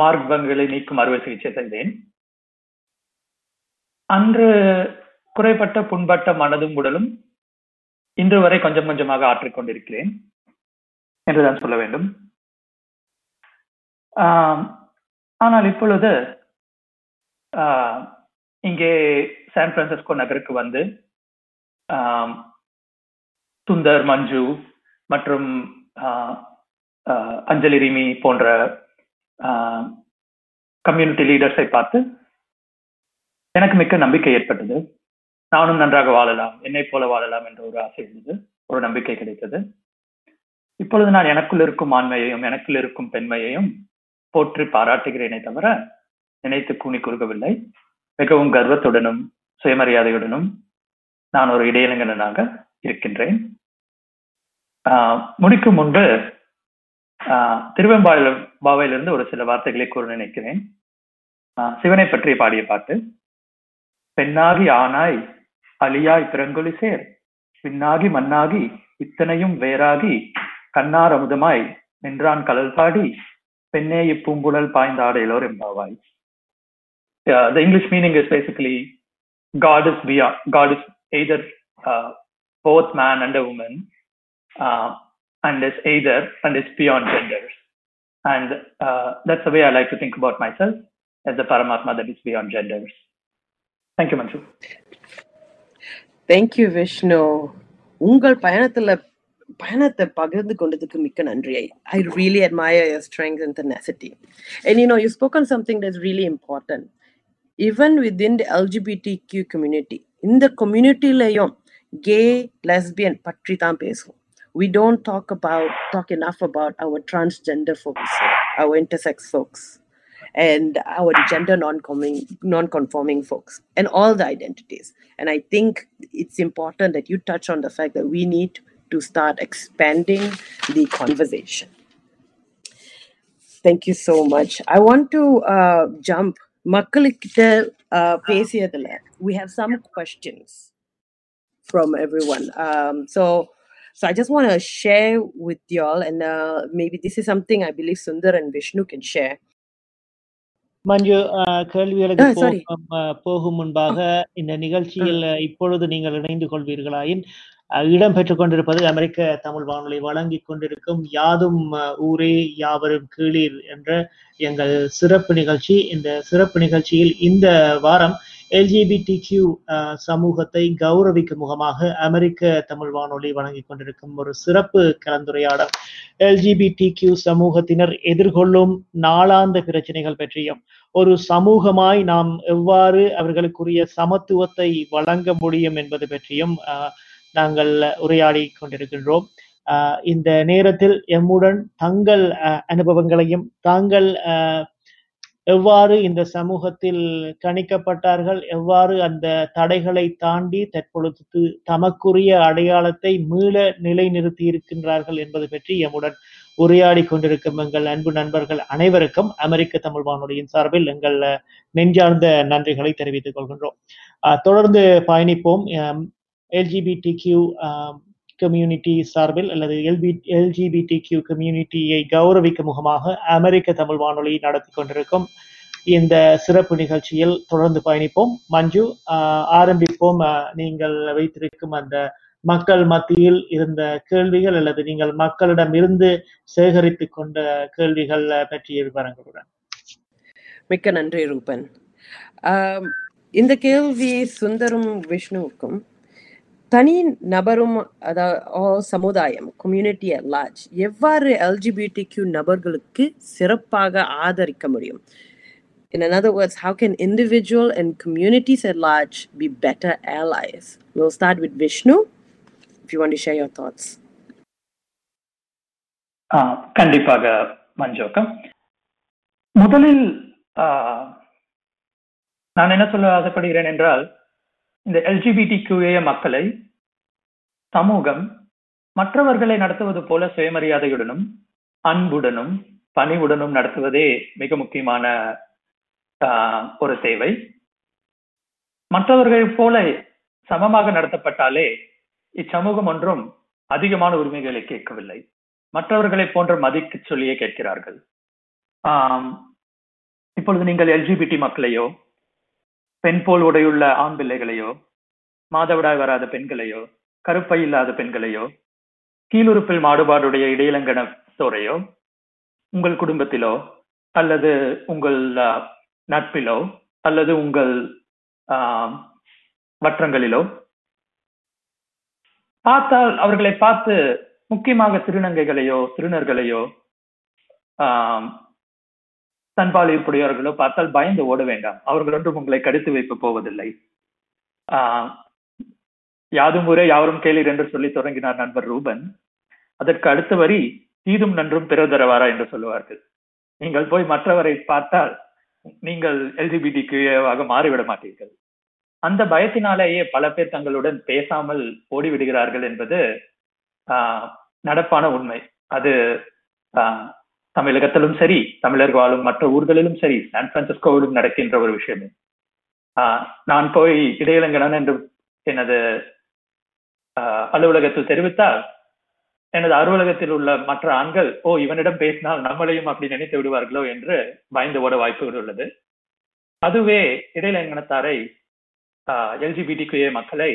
Speaker 8: மார்க்பங்களை நீக்கும் அறுவை சிகிச்சை செய்தேன் அன்று குறைபட்ட புண்பட்ட மனதும் உடலும் இன்று வரை கொஞ்சம் கொஞ்சமாக ஆற்றிக்கொண்டிருக்கிறேன் என்றுதான் சொல்ல வேண்டும் ஆனால் இப்பொழுது இங்கே சான் பிரான்சிஸ்கோ நகருக்கு வந்து சுந்தர் மஞ்சு மற்றும் அஞ்சலி ரிமி போன்ற கம்யூனிட்டி லீடர்ஸை பார்த்து எனக்கு மிக்க நம்பிக்கை ஏற்பட்டது நானும் நன்றாக வாழலாம் என்னை போல வாழலாம் என்ற ஒரு ஆசை இருந்தது ஒரு நம்பிக்கை கிடைத்தது இப்பொழுது நான் எனக்குள் இருக்கும் ஆண்மையையும் எனக்குள் இருக்கும் பெண்மையையும் போற்றி பாராட்டுகிறேனே தவிர நினைத்து கூணி கொடுக்கவில்லை மிகவும் கர்வத்துடனும் சுயமரியாதையுடனும் நான் ஒரு இடையிலங்கனாக இருக்கின்றேன் முடிக்கும் முன்பு திருவெம்பாவில் பாவையிலிருந்து ஒரு சில வார்த்தைகளை கூற நினைக்கிறேன் சிவனை பற்றி பாடிய பாட்டு பெண்ணாகி ஆனாய் அழியாய் பிறங்கொலி சேர் பின்னாகி மண்ணாகி இத்தனையும் வேறாகி கண்ணார் அமுதமாய் நின்றான் கலல் பாடி பெண்ணே இப்பூம்புழல் பாய்ந்த ஆடையிலோர் எம்பாவாய் the English meaning is basically God is பியா God is either uh, both man woman uh, and is either and is beyond genders. And uh, that's the way I like to think about myself as the Paramatma that is beyond genders. Thank you, Manju. Thank you, Vishnu. பயணத்துல பயணத்தை
Speaker 7: பகிர்ந்து admire your strength and tenacity and you know you spoke on something that's really important even within the LGBTQ community in the community gay, lesbian, தான் பேசுவோம் we don't talk about talk enough about our transgender folks our intersex folks and our gender non-conforming, non-conforming folks and all the identities and i think it's important that you touch on the fact that we need to start expanding the conversation thank you so much i want to uh, jump மக்கள்கிட்ட uh, we have some questions from everyone um, so so I just want to share with y'all, and uh, maybe this is something I believe Sundar and Vishnu can share.
Speaker 9: மஞ்சு கேள்விகளுக்கு போகும் போகும் முன்பாக இந்த நிகழ்ச்சியில் இப்பொழுது நீங்கள் இணைந்து கொள்வீர்களாயின் இடம் பெற்றுக் கொண்டிருப்பது அமெரிக்க தமிழ் வானொலி வழங்கி கொண்டிருக்கும் யாதும் ஊரே யாவரும் கீழீர் என்ற எங்கள் சிறப்பு நிகழ்ச்சி இந்த சிறப்பு நிகழ்ச்சியில் இந்த வாரம் எல்ஜிபிடிக்யூ சமூகத்தை கௌரவிக்கும் முகமாக அமெரிக்க தமிழ் வானொலி வழங்கிக் கொண்டிருக்கும் ஒரு சிறப்பு கலந்துரையாடல் கியூ சமூகத்தினர் எதிர்கொள்ளும் நாளாந்த பிரச்சனைகள் பற்றியும் ஒரு சமூகமாய் நாம் எவ்வாறு அவர்களுக்குரிய சமத்துவத்தை வழங்க முடியும் என்பது பற்றியும் நாங்கள் உரையாடி கொண்டிருக்கின்றோம் இந்த நேரத்தில் எம்முடன் தங்கள் அனுபவங்களையும் தாங்கள் எவ்வாறு இந்த சமூகத்தில் கணிக்கப்பட்டார்கள் எவ்வாறு அந்த தடைகளை தாண்டி தற்பொழுது தமக்குரிய அடையாளத்தை மீள நிலை நிறுத்தி இருக்கின்றார்கள் என்பது பற்றி எம்முடன் உரையாடி கொண்டிருக்கும் எங்கள் அன்பு நண்பர்கள் அனைவருக்கும் அமெரிக்க தமிழ் வானொலியின் சார்பில் எங்கள் நெஞ்சார்ந்த நன்றிகளை தெரிவித்துக் கொள்கின்றோம் தொடர்ந்து பயணிப்போம் எல்ஜிபிடி கியூ கம்யூனிட்டி சார்பில் அல்லது எல்பி எல்ஜிபிடி கியூ கம்யூனிட்டியை கௌரவிக்கும் முகமாக அமெரிக்க தமிழ் வானொலி நடத்தி கொண்டிருக்கும் இந்த சிறப்பு நிகழ்ச்சியில் தொடர்ந்து பயணிப்போம் மஞ்சு ஆரம்பிப்போம் நீங்கள் வைத்திருக்கும் அந்த மக்கள் மத்தியில் இருந்த கேள்விகள் அல்லது நீங்கள் மக்களிடம் இருந்து சேகரித்து கொண்ட கேள்விகள் பற்றிய விவரங்களுடன்
Speaker 7: மிக்க நன்றி ரூபன் இந்த கேள்வி சுந்தரும் விஷ்ணுவுக்கும் தனி நபரும் அதாவது சமுதாயம் கம்யூனிட்டி அட் லார்ஜ் எவ்வாறு எல்ஜிபிடி கியூ நபர்களுக்கு சிறப்பாக ஆதரிக்க முடியும்
Speaker 8: in other words how can individual and communities at large be better allies you start with Vishnu if you want share your thoughts கண்டிப்பாக மஞ்சோக்கம் முதலில் நான் என்ன சொல்ல ஆசைப்படுகிறேன் என்றால் இந்த கியூஏ மக்களை சமூகம் மற்றவர்களை நடத்துவது போல சுயமரியாதையுடனும் அன்புடனும் பணிவுடனும் நடத்துவதே மிக முக்கியமான ஒரு தேவை மற்றவர்கள் போல சமமாக நடத்தப்பட்டாலே இச்சமூகம் ஒன்றும் அதிகமான உரிமைகளை கேட்கவில்லை மற்றவர்களை போன்ற மதிக்கு சொல்லியே கேட்கிறார்கள் ஆஹ் இப்பொழுது நீங்கள் எல்ஜிபிடி மக்களையோ பெண் போல் உடையுள்ள ஆண் பிள்ளைகளையோ மாதவிடாய் வராத பெண்களையோ கருப்பை இல்லாத பெண்களையோ கீழுறுப்பில் மாடுபாடுடைய இடையிலங்கணத்தோரையோ உங்கள் குடும்பத்திலோ அல்லது உங்கள் நட்பிலோ அல்லது உங்கள் வற்றங்களிலோ பார்த்தால் அவர்களை பார்த்து முக்கியமாக திருநங்கைகளையோ திருநர்களையோ தன்பாலிப்புடையவர்களோ பார்த்தால் பயந்து ஓட வேண்டாம் அவர்கள் ஒன்றும் உங்களை கடித்து வைக்கப் போவதில்லை ஆஹ் யாதும் ஊரே யாவரும் கேளீர் என்று சொல்லி தொடங்கினார் நண்பர் ரூபன் அதற்கு அடுத்த வரி தீதும் நன்றும் பிறதரவாரா என்று சொல்லுவார்கள் நீங்கள் போய் மற்றவரை பார்த்தால் நீங்கள் எல்ஜிபிடிக்கு ஆக மாறிவிட மாட்டீர்கள் அந்த பயத்தினாலேயே பல பேர் தங்களுடன் பேசாமல் ஓடிவிடுகிறார்கள் என்பது நடப்பான உண்மை அது தமிழகத்திலும் சரி தமிழர் வாழும் மற்ற ஊர்களிலும் சரி சான் பிரான்சிஸ்கோவிலும் நடக்கின்ற ஒரு விஷயமே நான் போய் இடையிலங்கடன் என்று எனது அலுவலகத்தில் தெரிவித்தால் எனது அலுவலகத்தில் உள்ள மற்ற ஆண்கள் ஓ இவனிடம் பேசினால் நம்மளையும் அப்படி நினைத்து விடுவார்களோ என்று பயந்து ஓட வாய்ப்புகள் உள்ளது அதுவே இடையிலங்கணத்தாரை எல்ஜிபிடிக்குஏ மக்களை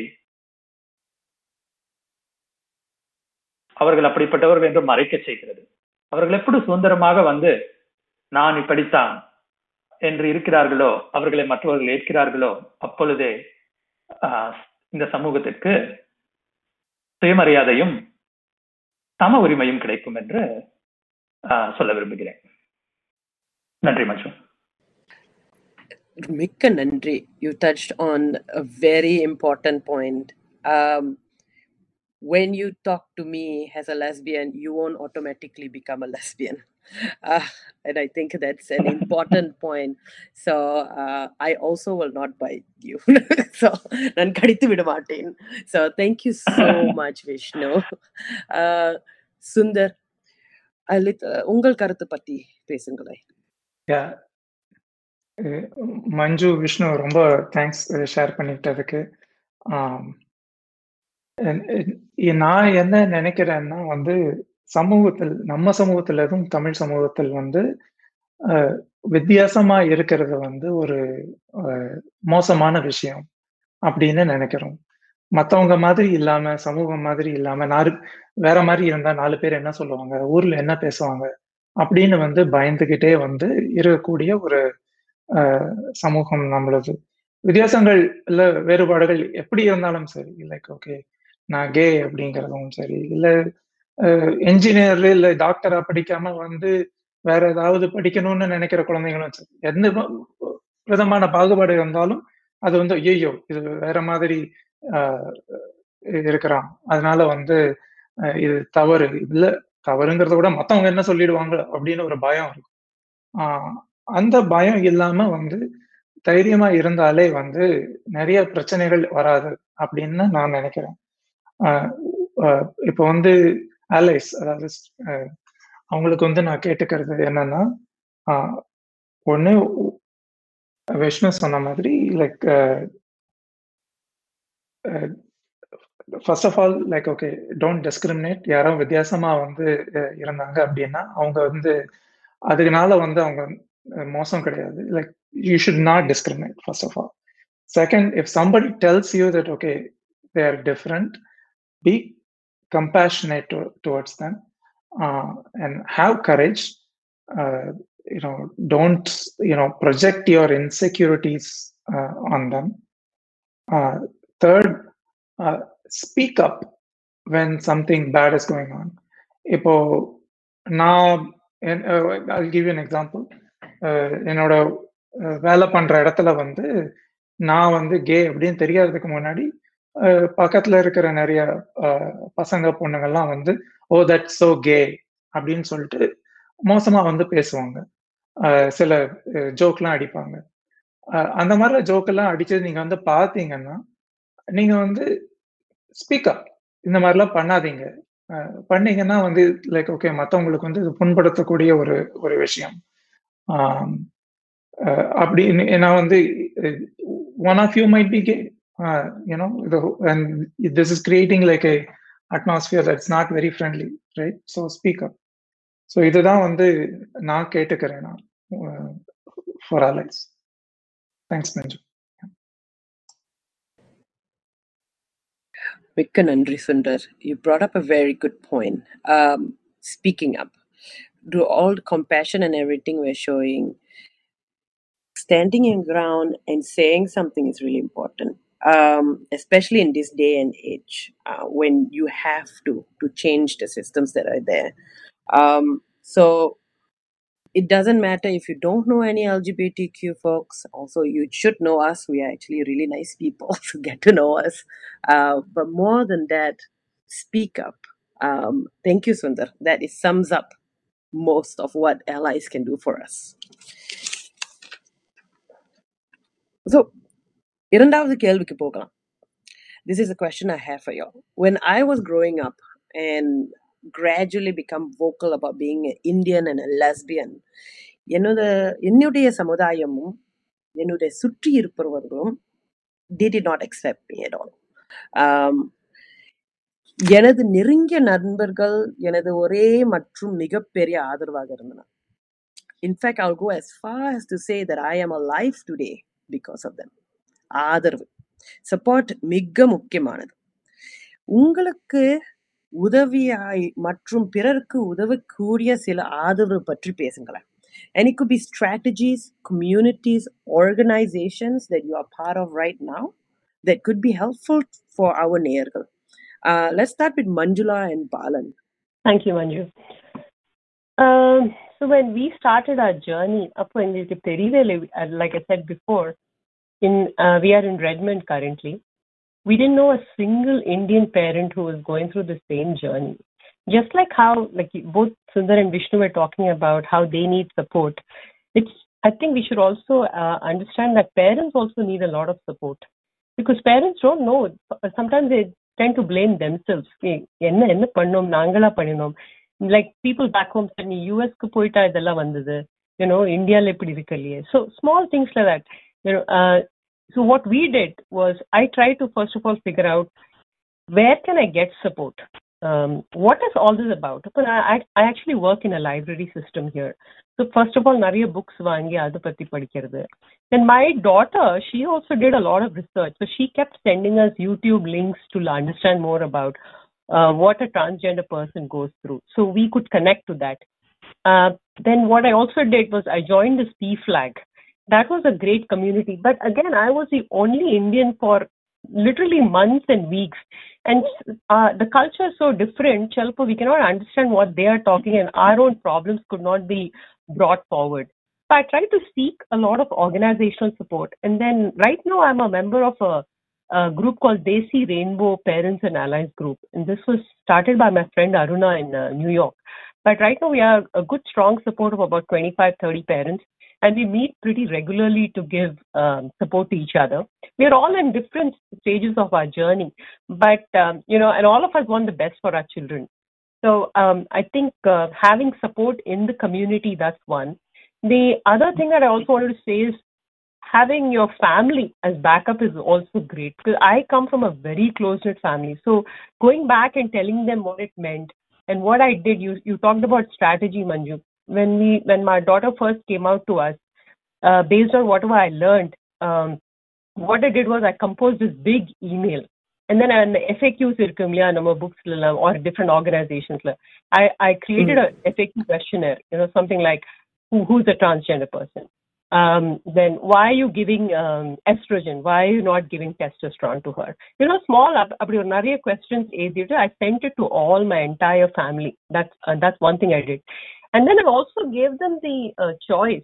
Speaker 8: அவர்கள் அப்படிப்பட்டவர்கள் என்று மறைக்க செய்கிறது அவர்கள் எப்படி சுதந்திரமாக வந்து நான் இப்படித்தான் என்று இருக்கிறார்களோ அவர்களை மற்றவர்கள் ஏற்கிறார்களோ அப்பொழுதே இந்த சமூகத்திற்கு சுயமரியாதையும் சம உரிமையும் கிடைக்கும் என்று சொல்ல விரும்புகிறேன் நன்றி மஞ்சு
Speaker 7: மிக்க நன்றி you touch on very important point when you talk to me as a lesbian, you won't automatically become a lesbian. Uh, and I think that's an important point. So uh, I also will not bite you. so nan So thank you so much, Vishnu. Uh, Sundar, uh, உங்கள் கருத்து பத்தி பேசுங்களேன்
Speaker 10: Manju Vishnu uh, ரொம்ப thanks share uh, பண்ணிக்கிட்டதுக்கு um, நான் என்ன நினைக்கிறேன்னா வந்து சமூகத்தில் நம்ம சமூகத்துல எதுவும் தமிழ் சமூகத்தில் வந்து வித்தியாசமா இருக்கிறது வந்து ஒரு மோசமான விஷயம் அப்படின்னு நினைக்கிறோம் மற்றவங்க மாதிரி இல்லாம சமூகம் மாதிரி இல்லாம நாலு வேற மாதிரி இருந்தா நாலு பேர் என்ன சொல்லுவாங்க ஊர்ல என்ன பேசுவாங்க அப்படின்னு வந்து பயந்துகிட்டே வந்து இருக்கக்கூடிய ஒரு சமூகம் நம்மளது வித்தியாசங்கள் இல்லை வேறுபாடுகள் எப்படி இருந்தாலும் சரி லைக் ஓகே நான் கே அப்படிங்கிறதும் சரி இல்லை என்ஜினியர் இல்லை டாக்டரா படிக்காம வந்து வேற ஏதாவது படிக்கணும்னு நினைக்கிற குழந்தைங்களும் சரி எந்த விதமான பாகுபாடு இருந்தாலும் அது வந்து ஐயோ இது வேற மாதிரி இருக்கிறான் அதனால வந்து இது தவறு இல்லை தவறுங்கிறத விட மற்றவங்க என்ன சொல்லிடுவாங்க அப்படின்னு ஒரு பயம் இருக்கும் அந்த பயம் இல்லாம வந்து தைரியமா இருந்தாலே வந்து நிறைய பிரச்சனைகள் வராது அப்படின்னு நான் நினைக்கிறேன் இப்போ வந்து அலைஸ் அதாவது அவங்களுக்கு வந்து நான் கேட்டுக்கிறது என்னன்னா ஒன்று விஷ்ணு சொன்ன மாதிரி like first of all like okay don't discriminate யாரும் வித்தியாசமாக வந்து இருந்தாங்க அப்படின்னா அவங்க வந்து அதுக்குனால வந்து அவங்க மோசம் கிடையாது like you should not discriminate first of all second if somebody tells you that okay they are different be compassionate to, towards them uh, and have courage uh, you know don't you know project your insecurities uh, on them uh, third uh, speak up when something bad is going on now, I'll இப்போ நான் I give an in order வேலை பண்ற இடத்துல வந்து நான் வந்து K அப்படின்னு தெரியாததுக்கு முன்னாடி பக்கத்துல இருக்கிற நிறைய பசங்க எல்லாம் வந்து ஓ தட் சோ கே அப்படின்னு சொல்லிட்டு மோசமா வந்து பேசுவாங்க சில எல்லாம் அடிப்பாங்க அந்த மாதிரி ஜோக்கெல்லாம் அடிச்சது நீங்க வந்து பார்த்தீங்கன்னா நீங்க வந்து ஸ்பீக்கர் இந்த மாதிரிலாம் பண்ணாதீங்க பண்ணீங்கன்னா வந்து லைக் ஓகே மற்றவங்களுக்கு வந்து இது புண்படுத்தக்கூடிய ஒரு ஒரு விஷயம் அப்படின்னு நான் வந்து one of you might be gay Uh, you know and this is creating like a atmosphere that's not very friendly right so speak up So either so இதுதான் வந்து நான் கேட்டுக்கிறேன் நான் ஃபார் அலைஸ் தேங்க்ஸ் நஞ்சு
Speaker 7: மிக்க நன்றி Sundar you brought up a very good point um, speaking up do all the compassion and everything we're showing standing in ground and saying something is really important um, especially in this day and age uh, when you have to to change the systems that are there. Um, so it doesn't matter if you don't know any LGBTQ folks. Also, you should know us. We are actually really nice people to get to know us. Uh, but more than that, speak up. Um, thank you, Sundar. That is sums up most of what allies can do for us. So இரண்டாவது கேள்விக்கு போகலாம் this is a question I have ஃபயோ when I was growing up and gradually become vocal about being Indian and lesbian என்னோட என்னுடைய சமுதாயமும் என்னுடைய சுற்றி இருப்பவர்களும் did it not except me at all எனது நெருங்கிய நண்பர்கள் எனது ஒரே மற்றும் மிகப்பெரிய ஆதரவாக இருந்தன in fact I go as fast to say that I am a life today because of தன் ஆதரவு சப்போர்ட் மிக முக்கியமானது உங்களுக்கு உதவியாய் மற்றும் பிறருக்கு உதவக்கூடிய சில ஆதரவு பற்றி பேசுங்களேன் And it could be strategies, communities, organizations that you are part of right now that could be helpful for our Nayargal. Uh, let's start with Manjula and Balan. Thank you, Manju. Um, so when we started
Speaker 11: our journey, like I said before, like in uh, we are in Redmond currently. We didn't know a single Indian parent who was going through the same journey. Just like how like both Sundar and Vishnu were talking about how they need support. It's I think we should also uh, understand that parents also need a lot of support because parents don't know. Sometimes they tend to blame themselves. Like people back home பண்ணினோம் like people back home sir நீ யூஎஸ்க்கு போயிட்டா இதெல்லாம் வந்தது you know இந்தியாவில் இப்படி இருக்கு So small things like that you know, uh, so what we did was I tried to first of all figure out where can I get support. Um, what is all this about? But I, I actually work in a library system here. So first of all, நிறைய books வாங்கி Then my daughter, she also did a lot of research. So she kept sending us YouTube links to understand more about uh, what a transgender person goes through. So we could connect to that. Uh, then what I also did was I joined this P flag that was a great community. But again, I was the only Indian for literally months and weeks. And uh, the culture is so different, Chalpo, we cannot understand what they are talking, and our own problems could not be brought forward. So I tried to seek a lot of organizational support. And then right now, I'm a member of a, a group called Desi Rainbow Parents and Allies Group. And this was started by my friend Aruna in uh, New York. But right now, we are a good, strong support of about 25, 30 parents and we meet pretty regularly to give um, support to each other. We are all in different stages of our journey, but um, you know, and all of us want the best for our children. So um, I think uh, having support in the community that's one. The other thing that I also wanted to say is having your family as backup is also great because I come from a very close knit family. So going back and telling them what it meant and what I did, you you talked about strategy, Manju when we when my daughter first came out to us, uh, based on whatever I learned, um, what I did was I composed this big email. And then on FAQ FAQs or books or different organizations. I, I created mm. a FAQ questionnaire, you know, something like who, who's a transgender person? Um, then why are you giving um, estrogen? Why are you not giving testosterone to her? You know, small questions. I sent it to all my entire family. That's uh, that's one thing I did. And then I also gave them the uh, choice,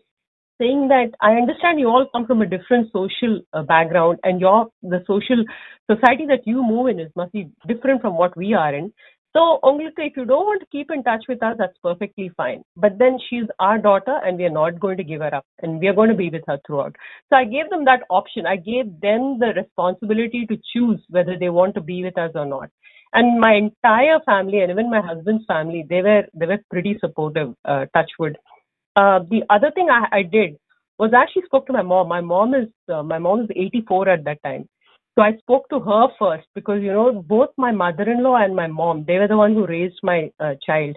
Speaker 11: saying that I understand you all come from a different social uh, background, and your the social society that you move in is must be different from what we are in. So, Onglika, if you don't want to keep in touch with us, that's perfectly fine. But then she's our daughter, and we are not going to give her up, and we are going to be with her throughout. So, I gave them that option. I gave them the responsibility to choose whether they want to be with us or not and my entire family and even my husband's family they were they were pretty supportive uh, touchwood uh, the other thing I, I did was actually spoke to my mom my mom is uh, my mom is 84 at that time so i spoke to her first because you know both my mother-in-law and my mom they were the one who raised my uh, child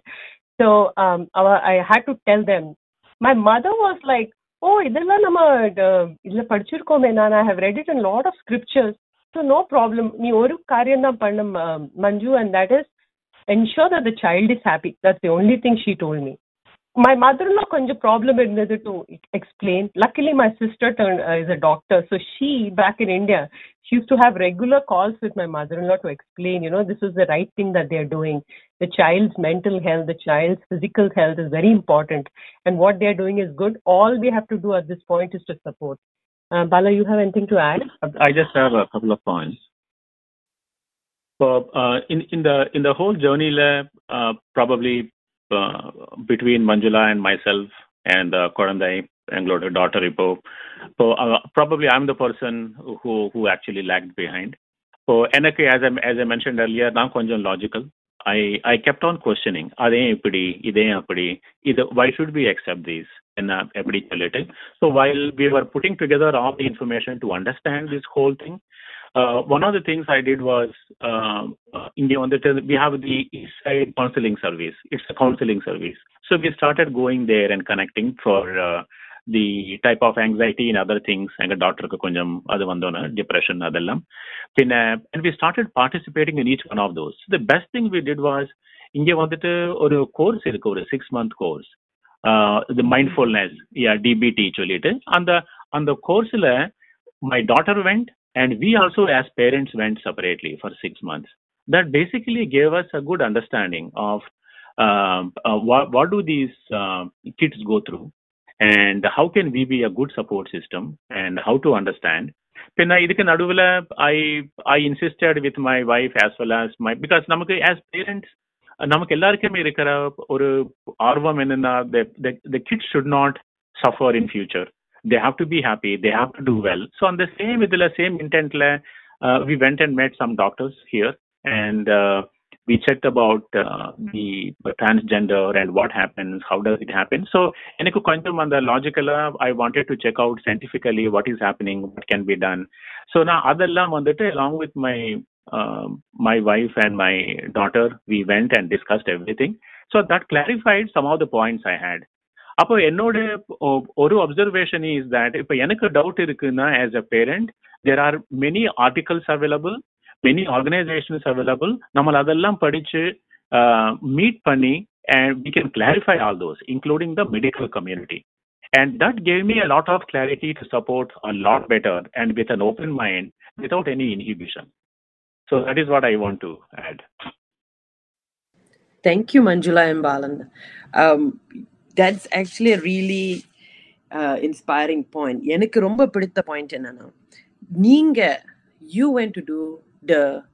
Speaker 11: so um, I, I had to tell them my mother was like O oh, இதெல்லாம் நம்ம இதுல படிச்சிருக்கோமே i have read it in a lot of scriptures. So no problem. நீ ஒரு காரியம் தான் பண்ணு மஞ்சு and that is ensure that the child is happy. That's the only thing she told me. My mother-in-law கொஞ்சம் problem இருந்தது to explain. Luckily my sister uh, is a doctor. So she back in India, she used to have regular calls with my mother-in-law to explain, you know, this is the right thing that they're doing. The child's mental health, the child's physical health is very important. And what they're doing is good. All we have to do at this point is to support. Uh, Bala, you have anything to add?
Speaker 12: I just have a couple of points. So, uh, In the whole journey lab, uh, probably between Manjula and myself and Koranthai and repo, so probably I'm the person who actually lagged behind. So, எனக்கு, as I mentioned earlier, now கொஞ்சம் logical. I, I kept on questioning why should we accept these என்ன எப்படி சொல்லிட்டு so while we were putting together all the information to understand this whole thing uh, one of the things I did was um, uh, இங்கே வந்துட்டு we have the East Side Counseling Service it's a counseling service so we started going there and connecting for uh, the type of anxiety and other things எங்கள் டாக்டருக்கு கொஞ்சம் அது வந்தோன்னு പിന്നെ and we started participating in each one of those the best thing we did was இங்கே வந்துட்டு ஒரு course இருக்கு ஒரு சிக்ஸ் மந்த் கோர்ஸ் இது மைண்ட்ஃபுல்னஸ் யா டிபிடி சொல்லிட்டு அந்த அந்த கோர்ஸில் my daughter went and we also as parents went separately for six months that basically gave us a good understanding of what do these kids go through and how can we be a good support system and how to understand പിന്നെ ഇതിക്ക് നടുവിൽ I I insisted with my wife as well as my because നമുക്ക് as parents நமக்கு எல்லாருக்குமே இருக்கிற ஒரு ஆர்வம் என்னன்னா the kids should not suffer in future they have to be happy they have to do well so அந்த same இதில் same இன்டென்ட்ல we went and mat some doctors here and we checked about uh, hmm. the, transgender and what happens, how does it happen. So, in a quantum on the logical, I wanted to check out scientifically what is happening, what can be done. So, now other along with my uh, my wife and my daughter, we went and discussed everything. So, that clarified some of the points I had. அப்போ என்னோட ஒரு observation is that இப்போ எனக்கு doubt இருக்குன்னா as a parent There are many articles available. Many organisations available நம்ம அதெல்லாம் படிச்சு meet பண்ணி and we can clarify all those including the medical community And that gave me a lot of clarity to support a lot better and with an open mind without any inhibition. So that is what I want to add.
Speaker 7: Thank you, Manjula and Balan. Um, that's actually a really uh, inspiring point. எனக்கு ரொம்ப பிடித்த point என்னன்னா நீங்க you went to do the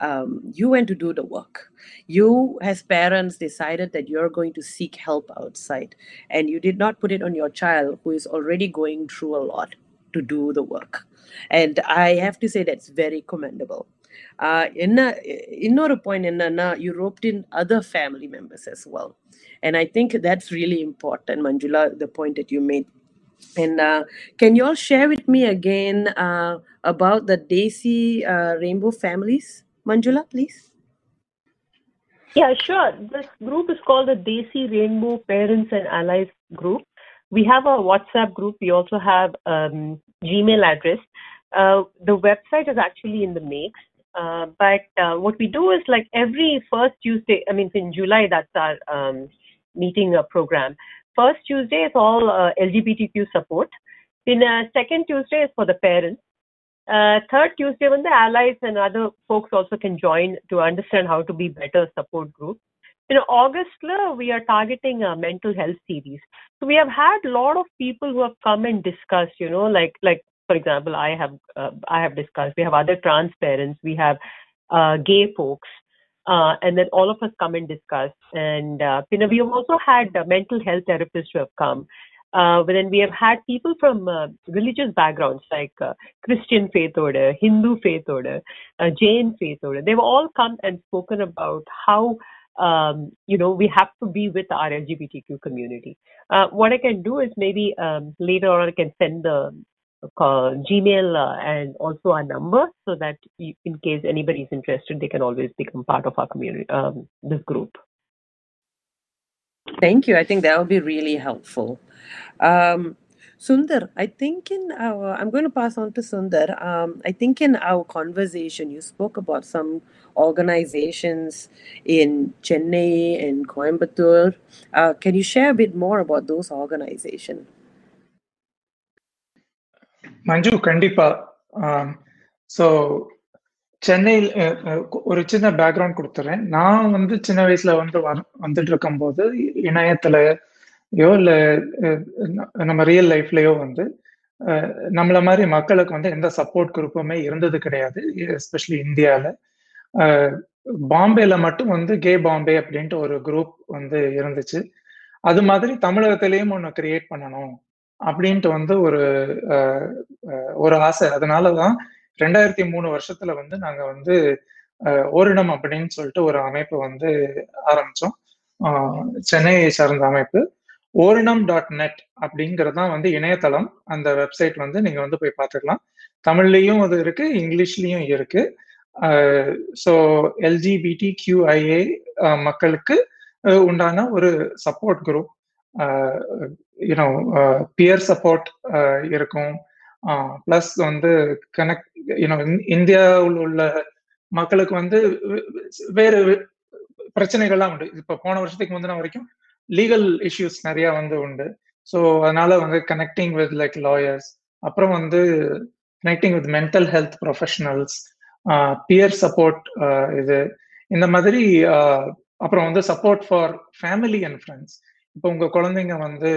Speaker 7: um, you went to do the work. You, as parents, decided that you're going to seek help outside, and you did not put it on your child who is already going through a lot to do the work. And I have to say that's very commendable. Uh, in இன்னொரு point என்னன்னா you roped in other family members as well, and I think that's really important, Manjula. The point that you made. And uh, can you all share with me again uh, about the Desi uh, rainbow families? Manjula, please.
Speaker 11: Yeah, sure. This group is called the Desi Rainbow Parents and Allies Group. We have a WhatsApp group. We also have um, Gmail address. Uh, the website is actually in the mix. Uh, but uh, what we do is like every first Tuesday, I mean, in July, that's our um, meeting uh, program first Tuesday is all uh, LGBTQ support. Then uh, second Tuesday is for the parents. Uh, third Tuesday, when the allies and other folks also can join to understand how to be better support group. In August, we are targeting a mental health series. So we have had a lot of people who have come and discussed, you know, like like for example, I have uh, I have discussed. We have other trans parents. We have uh, gay folks uh, and then all of us come and discuss. And uh, you know, we have also had uh, mental health therapists who have come. Uh, but then we have had people from uh, religious backgrounds like uh, Christian faith order, Hindu faith order, uh, Jain faith order. They've all come and spoken about how um, you know we have to be with our LGBTQ community. what I can do is maybe um, later on I can send the uh, Gmail uh, and also our number so that you, in case anybody is interested, they can always become part of our community, um, this group.
Speaker 7: Thank you. I think that will be really helpful. Um, Sundar, I think in our, I'm going to pass on to Sundar. Um, I think in our conversation, you spoke about some organizations in Chennai and Coimbatore. Uh, can you share a bit more about those organizations?
Speaker 10: Manju கண்டிப்பா so சென்னையில் ஒரு சின்ன background கொடுத்துறேன் நான் வந்து சின்ன வயசுல வந்து வந்துட்டு இருக்கும் போது இணையத்துலயோ இல்லை நம்ம ரியல் லைஃப்லயோ வந்து நம்மள மாதிரி மக்களுக்கு வந்து எந்த சப்போர்ட் குரூப்புமே இருந்தது கிடையாது எஸ்பெஷலி இந்தியால பாம்பேல மட்டும் வந்து கே பாம்பே அப்படின்ட்டு ஒரு குரூப் வந்து இருந்துச்சு அது மாதிரி தமிழகத்திலயும் ஒன்று கிரியேட் பண்ணணும் அப்படின்ட்டு வந்து ஒரு ஒரு ஆசை அதனாலதான் ரெண்டாயிரத்தி மூணு வருஷத்துல வந்து நாங்க வந்து ஓரிடம் அப்படின்னு சொல்லிட்டு ஒரு அமைப்பு வந்து ஆரம்பிச்சோம் சென்னையை சார்ந்த அமைப்பு ஓரினம் டாட் நெட் அப்படிங்கிறது தான் வந்து இணையதளம் அந்த வெப்சைட் வந்து நீங்க வந்து போய் பார்த்துக்கலாம் தமிழ்லையும் அது இருக்கு இங்கிலீஷ்லயும் இருக்கு ஸோ எல்ஜிபிடி கியூஐஏ மக்களுக்கு உண்டான ஒரு support group you know peer support இருக்கும் ப்ளஸ் வந்து கனெக்ட் யூனோ இந்தியாவில் உள்ள மக்களுக்கு வந்து வேறு பிரச்சனைகள்லாம் உண்டு இப்போ போன வருஷத்துக்கு முந்தின வரைக்கும் லீகல் இஷ்யூஸ் நிறையா வந்து உண்டு ஸோ அதனால வந்து கனெக்டிங் வித் லைக் லாயர்ஸ் அப்புறம் வந்து connecting with mental health professionals peer support இது இந்த மாதிரி அப்புறம் வந்து support for family and friends இப்போ உங்க குழந்தைங்க வந்து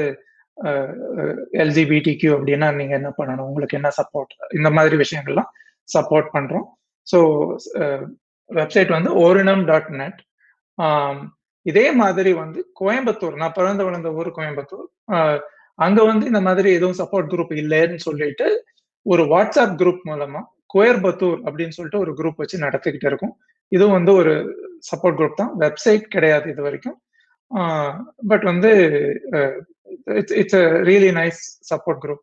Speaker 10: எல்ஜிபிடி கியூ அப்படின்னா நீங்க என்ன பண்ணணும் உங்களுக்கு என்ன சப்போர்ட் இந்த மாதிரி விஷயங்கள்லாம் சப்போர்ட் பண்றோம் ஸோ வெப்சைட் வந்து ஓரினம் டாட் நெட் இதே மாதிரி வந்து கோயம்புத்தூர் நான் பிறந்து வளர்ந்த ஊர் கோயம்புத்தூர் அங்க வந்து இந்த மாதிரி எதுவும் சப்போர்ட் குரூப் இல்லைன்னு சொல்லிட்டு ஒரு வாட்ஸ்அப் குரூப் மூலமா கோயம்புத்தூர் அப்படின்னு சொல்லிட்டு ஒரு குரூப் வச்சு நடத்திக்கிட்டு இருக்கும் இதுவும் வந்து ஒரு சப்போர்ட் குரூப் தான் வெப்சைட் கிடையாது இது வரைக்கும் பட் uh, வந்து uh, it's a really nice support group.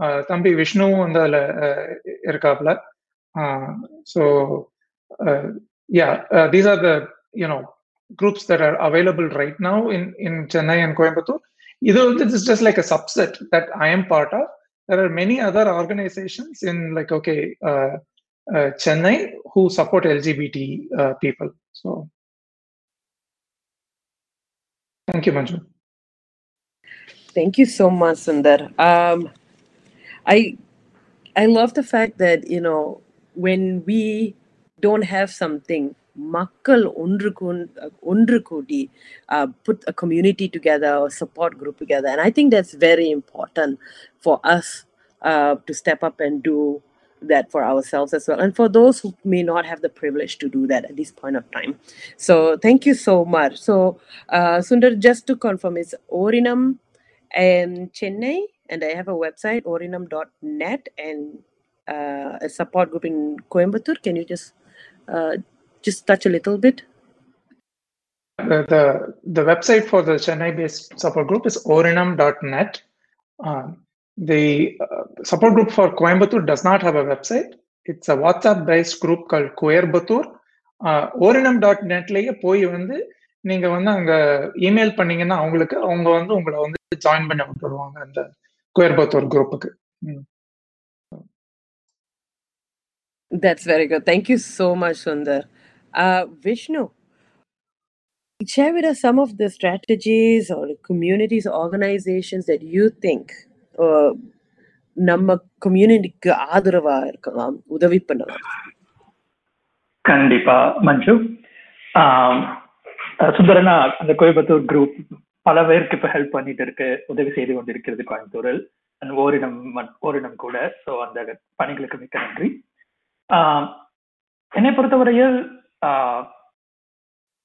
Speaker 10: Group uh, Vishnu விஷ்ணுவும் வந்து அதில் so yeah. These are the you know groups that are available right now in, in Chennai and Coimbatore. Either this is just like a subset that I am part of. There are many other organizations in like okay Chennai who support LGBT people. So Thank you, Manju.
Speaker 7: Thank you so much, Sundar. Um, I I love the fact that you know when we don't have something, makkal ஒன்று uh, put a community together or support group together, and I think that's very important for us uh, to step up and do that for ourselves as well and for those who may not have the privilege to do that at this point of time so thank you so much so uh, sundar just to confirm it's orinam and chennai and i have a website orinam.net and uh, a support group in coimbatore can you just uh, just touch a little bit
Speaker 10: the, the, the website for the chennai based support group is orinam.net um, The uh, support group for Coimbatore does not have a website. It's a WhatsApp group call Coimbatore Orinam dot நெட்லேயே போய் வந்து நீங்க வந்து அங்க email பண்ணீங்கன்னா அவங்களுக்கு அவங்க வந்து உங்களை வந்து ஜாயின் பண்ணி விட்டுருவாங்க அந்த கோயம்புத்தூர் குரூப்புக்கு
Speaker 7: That's very good. Thank you so much, Sundar. share with us some of the strategies or communities, organizations that you think
Speaker 8: நம்ம கம்யூனிட்டிக்கு ஆதரவா இருக்கலாம் உதவி பண்ணலாம் கண்டிப்பா மஞ்சு சுந்தரனா அந்த கோயம்புத்தூர் குரூப் பல பேருக்கு இப்ப ஹெல்ப் பண்ணிட்டு இருக்கு உதவி செய்து கொண்டிருக்கிறது கோயம்புத்தூரில் ஓரினம் ஓரினம் கூட சோ அந்த பணிகளுக்கு மிக்க நன்றி என்னை பொறுத்தவரையில்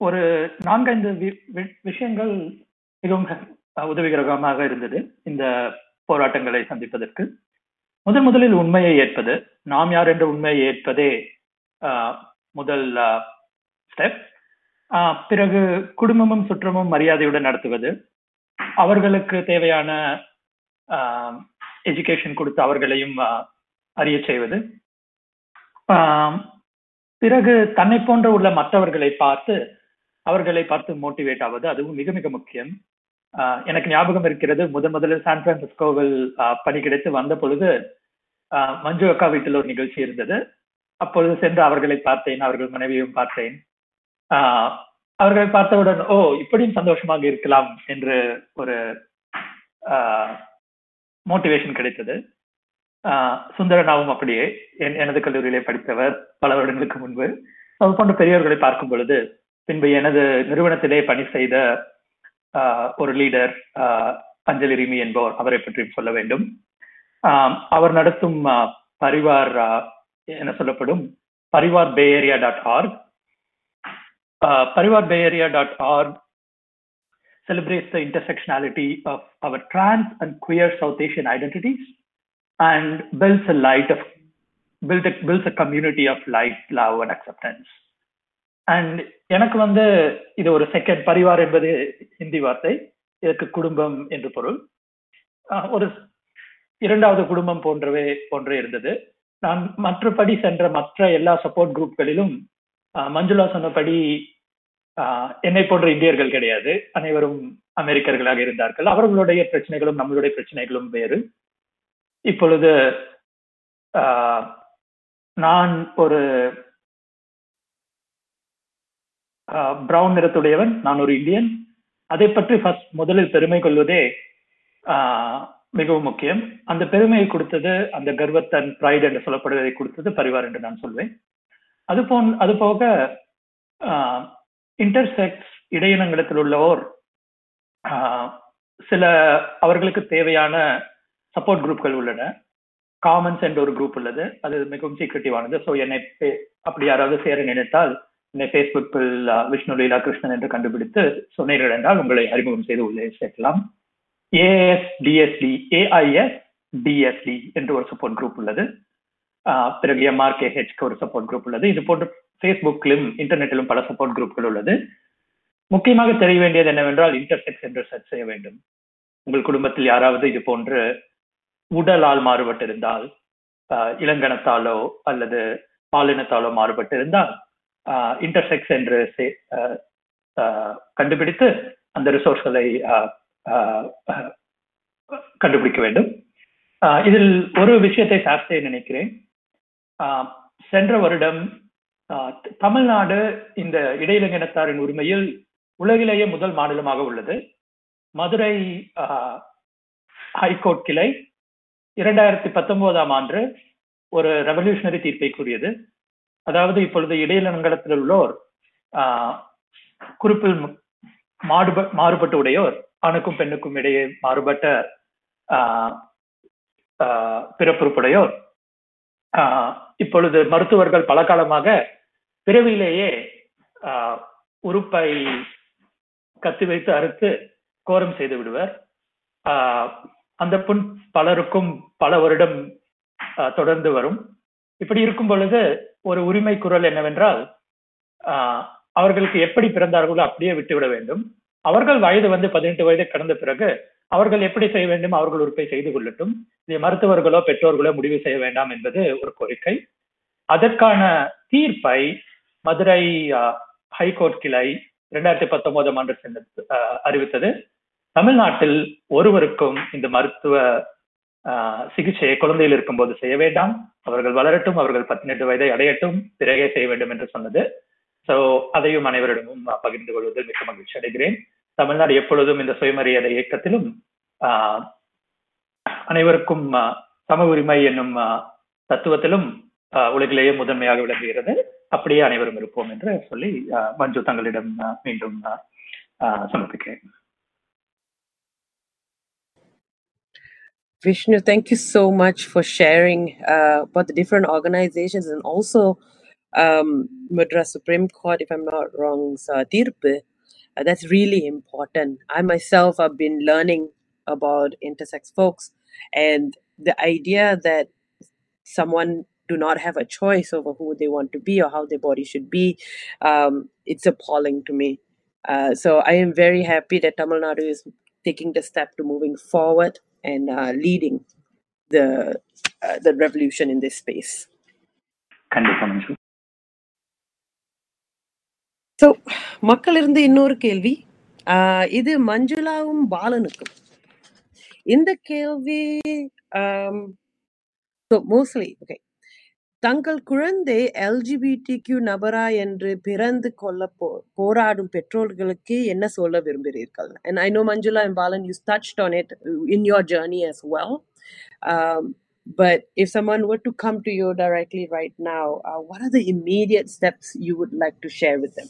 Speaker 8: ஒரு நான்கைந்து விஷயங்கள் மிகவும் உதவிகரமாக இருந்தது இந்த போராட்டங்களை சந்திப்பதற்கு முதன் முதலில் உண்மையை ஏற்பது நாம் யார் என்ற உண்மையை ஏற்பதே முதல் ஸ்டெப் பிறகு குடும்பமும் சுற்றமும் மரியாதையுடன் நடத்துவது அவர்களுக்கு தேவையான எஜுகேஷன் கொடுத்து அவர்களையும் அறிய செய்வது பிறகு தன்னை போன்ற உள்ள மற்றவர்களை பார்த்து அவர்களை பார்த்து மோட்டிவேட் ஆவது அதுவும் மிக மிக முக்கியம் எனக்கு ஞாபகம் இருக்கிறது முதன் முதல்ல சான் பிரான்சிஸ்கோவில் பணி கிடைத்து வந்த பொழுது மஞ்சு அக்கா வீட்டில் ஒரு நிகழ்ச்சி இருந்தது அப்பொழுது சென்று அவர்களை பார்த்தேன் அவர்கள் மனைவியும் பார்த்தேன் அவர்களை பார்த்தவுடன் ஓ இப்படியும் சந்தோஷமாக இருக்கலாம் என்று ஒரு மோட்டிவேஷன் கிடைத்தது சுந்தரனாவும் அப்படியே என் எனது கல்லூரியிலே படித்தவர் பல வருடங்களுக்கு முன்பு அது போன்ற பெரியவர்களை பார்க்கும் பொழுது பின்பு எனது நிறுவனத்திலே பணி செய்த Uh, ஒரு லீடர் uh, அஞ்சலி ரிமி என்பவர் அவரை பற்றி சொல்ல வேண்டும் அவர் நடத்தும் uh, பரிவார் என சொல்லப்படும் Parivar Bay Area dot org Parivar Bay Area dot org celebrates the intersectionality of our trans and queer South Asian identities and builds a light of build builds a community of light, love, and acceptance. And எனக்கு வந்து இது ஒரு second Parivar என்பது ஹிந்தி வார்த்தை இதற்கு குடும்பம் என்று பொருள் ஒரு இரண்டாவது குடும்பம் போன்றவே போன்றே இருந்தது நான் மற்றபடி சென்ற மற்ற எல்லா சப்போர்ட் குரூப்களிலும் மஞ்சுளா சொன்னபடி என்னை போன்ற இந்தியர்கள் கிடையாது அனைவரும் அமெரிக்கர்களாக இருந்தார்கள் அவர்களுடைய பிரச்சனைகளும் நம்மளுடைய பிரச்சனைகளும் வேறு இப்பொழுது நான் ஒரு பிரவுன் நிறத்துடையவன் நான் ஒரு இந்தியன் அதை பற்றி ஃபர்ஸ்ட் முதலில் பெருமை கொள்வதே மிகவும் முக்கியம் அந்த பெருமையை கொடுத்தது அந்த கர்வத்தன் பிரைட் என்று சொல்லப்படுவதை கொடுத்தது பரிவார் என்று நான் சொல்வேன் அது போன் அது போக இன்டர்செக்ஸ் இடையினங்களத்தில் உள்ளவோர் சில அவர்களுக்கு தேவையான சப்போர்ட் குரூப்கள் உள்ளன காமன்ஸ் என்ற ஒரு குரூப் உள்ளது அது மிகவும் சீக்ரெட்டிவானது ஸோ என்னை அப்படி யாராவது சேர நினைத்தால் ஃபேஸ்புக் விஷ்ணு லீலா கிருஷ்ணன் என்று கண்டுபிடித்து சொன்னீர்கள் என்றால் உங்களை அறிமுகம் செய்து உள்ளே சேர்க்கலாம் ஏஎஸ் டிஎஸ்டி ஏஐஎஸ் டிஎஸ்டி என்று ஒரு சப்போர்ட் குரூப் உள்ளது பிறகு எம்ஆர் கேஹெச்க்கு ஒரு சப்போர்ட் குரூப் உள்ளது இது போன்று ஃபேஸ்புக்கிலும் இன்டர்நெட்டிலும் பல சப்போர்ட் குரூப்கள் உள்ளது முக்கியமாக தெரிய வேண்டியது என்னவென்றால் இன்டர்செக்ஸ் என்று சர்ச் செய்ய வேண்டும் உங்கள் குடும்பத்தில் யாராவது இது போன்று உடலால் மாறுபட்டிருந்தால் இளங்கணத்தாலோ அல்லது பாலினத்தாலோ மாறுபட்டிருந்தால் இன்டர்செக்ஸ் என்று கண்டுபிடித்து அந்த ரிசோர்ஸ்களை கண்டுபிடிக்க வேண்டும் இதில் ஒரு விஷயத்தை சார் செய்ய நினைக்கிறேன் சென்ற வருடம் தமிழ்நாடு இந்த இடையிலங்கினத்தாரின் உரிமையில் உலகிலேயே முதல் மாநிலமாக உள்ளது மதுரை ஹைகோர்ட் கிளை இரண்டாயிரத்தி பத்தொன்பதாம் ஆண்டு ஒரு ரெவல்யூஷனரி தீர்ப்பை கூறியது அதாவது இப்பொழுது இடையிலங்காலத்தில் உள்ளோர் ஆஹ் குறிப்பில் மாடுப மாறுபட்டு உடையோர் ஆணுக்கும் பெண்ணுக்கும் இடையே மாறுபட்ட ஆஹ் ஆஹ் பிறப்புறுப்புடையோர் ஆஹ் இப்பொழுது மருத்துவர்கள் பல காலமாக பிறவிலேயே ஆஹ் உறுப்பை கத்தி வைத்து அறுத்து கோரம் செய்து விடுவர் ஆஹ் அந்த புண் பலருக்கும் பல வருடம் தொடர்ந்து வரும் இப்படி இருக்கும் பொழுது ஒரு உரிமை குரல் என்னவென்றால் அவர்களுக்கு எப்படி பிறந்தார்களோ அப்படியே விட்டுவிட வேண்டும் அவர்கள் வயது வந்து பதினெட்டு வயது கடந்த பிறகு அவர்கள் எப்படி செய்ய வேண்டும் அவர்கள் உறுப்பை செய்து கொள்ளட்டும் இதை மருத்துவர்களோ பெற்றோர்களோ முடிவு செய்ய வேண்டாம் என்பது ஒரு கோரிக்கை அதற்கான தீர்ப்பை மதுரை ஹைகோர்ட் கிளை இரண்டாயிரத்தி பத்தொன்பதாம் ஆண்டு அறிவித்தது தமிழ்நாட்டில் ஒருவருக்கும் இந்த மருத்துவ சிகிச்சையை குழந்தையில் இருக்கும்போது செய்ய வேண்டாம் அவர்கள் வளரட்டும் அவர்கள் பதினெட்டு வயதை அடையட்டும் பிறகே செய்ய வேண்டும் என்று சொன்னது சோ அதையும் அனைவரிடமும் பகிர்ந்து கொள்வதில் மிக்க மகிழ்ச்சி அடைகிறேன் தமிழ்நாடு எப்பொழுதும் இந்த சுயமரியாதை இயக்கத்திலும் அனைவருக்கும் சம உரிமை என்னும் தத்துவத்திலும் உலகிலேயே முதன்மையாக விளங்குகிறது அப்படியே அனைவரும் இருப்போம் என்று சொல்லி மஞ்சு தங்களிடம் மீண்டும் சமர்ப்பிக்கிறேன் Vishnu, thank you so much for sharing uh, about the different organizations and also um, Madras Supreme Court, if I'm not wrong, so Uh, that's really important. I myself have been learning about intersex folks and the idea that someone do not have a choice over who they want to be or how their body should be, um, it's appalling to me. Uh, so I am very happy that Tamil Nadu is taking the step to moving forward and uh, leading the uh, the revolution in this space. so, மக்களிருந்து இன்னொரு கேள்வி இது மஞ்சுளாவும் பாலனுக்கும் இந்த கேள்வி mostly okay தங்கள் குழந்தை LGBTQ நபரா என்று பிறந்து கொள்ள போ போராடும் பெற்றோர்களுக்கு என்ன சொல்ல விரும்புகிறீர்கள் and I know Manjula and Balan you've touched on it in your journey as well but if someone were to come to you directly right now, uh, what are the immediate steps you would like to share with them?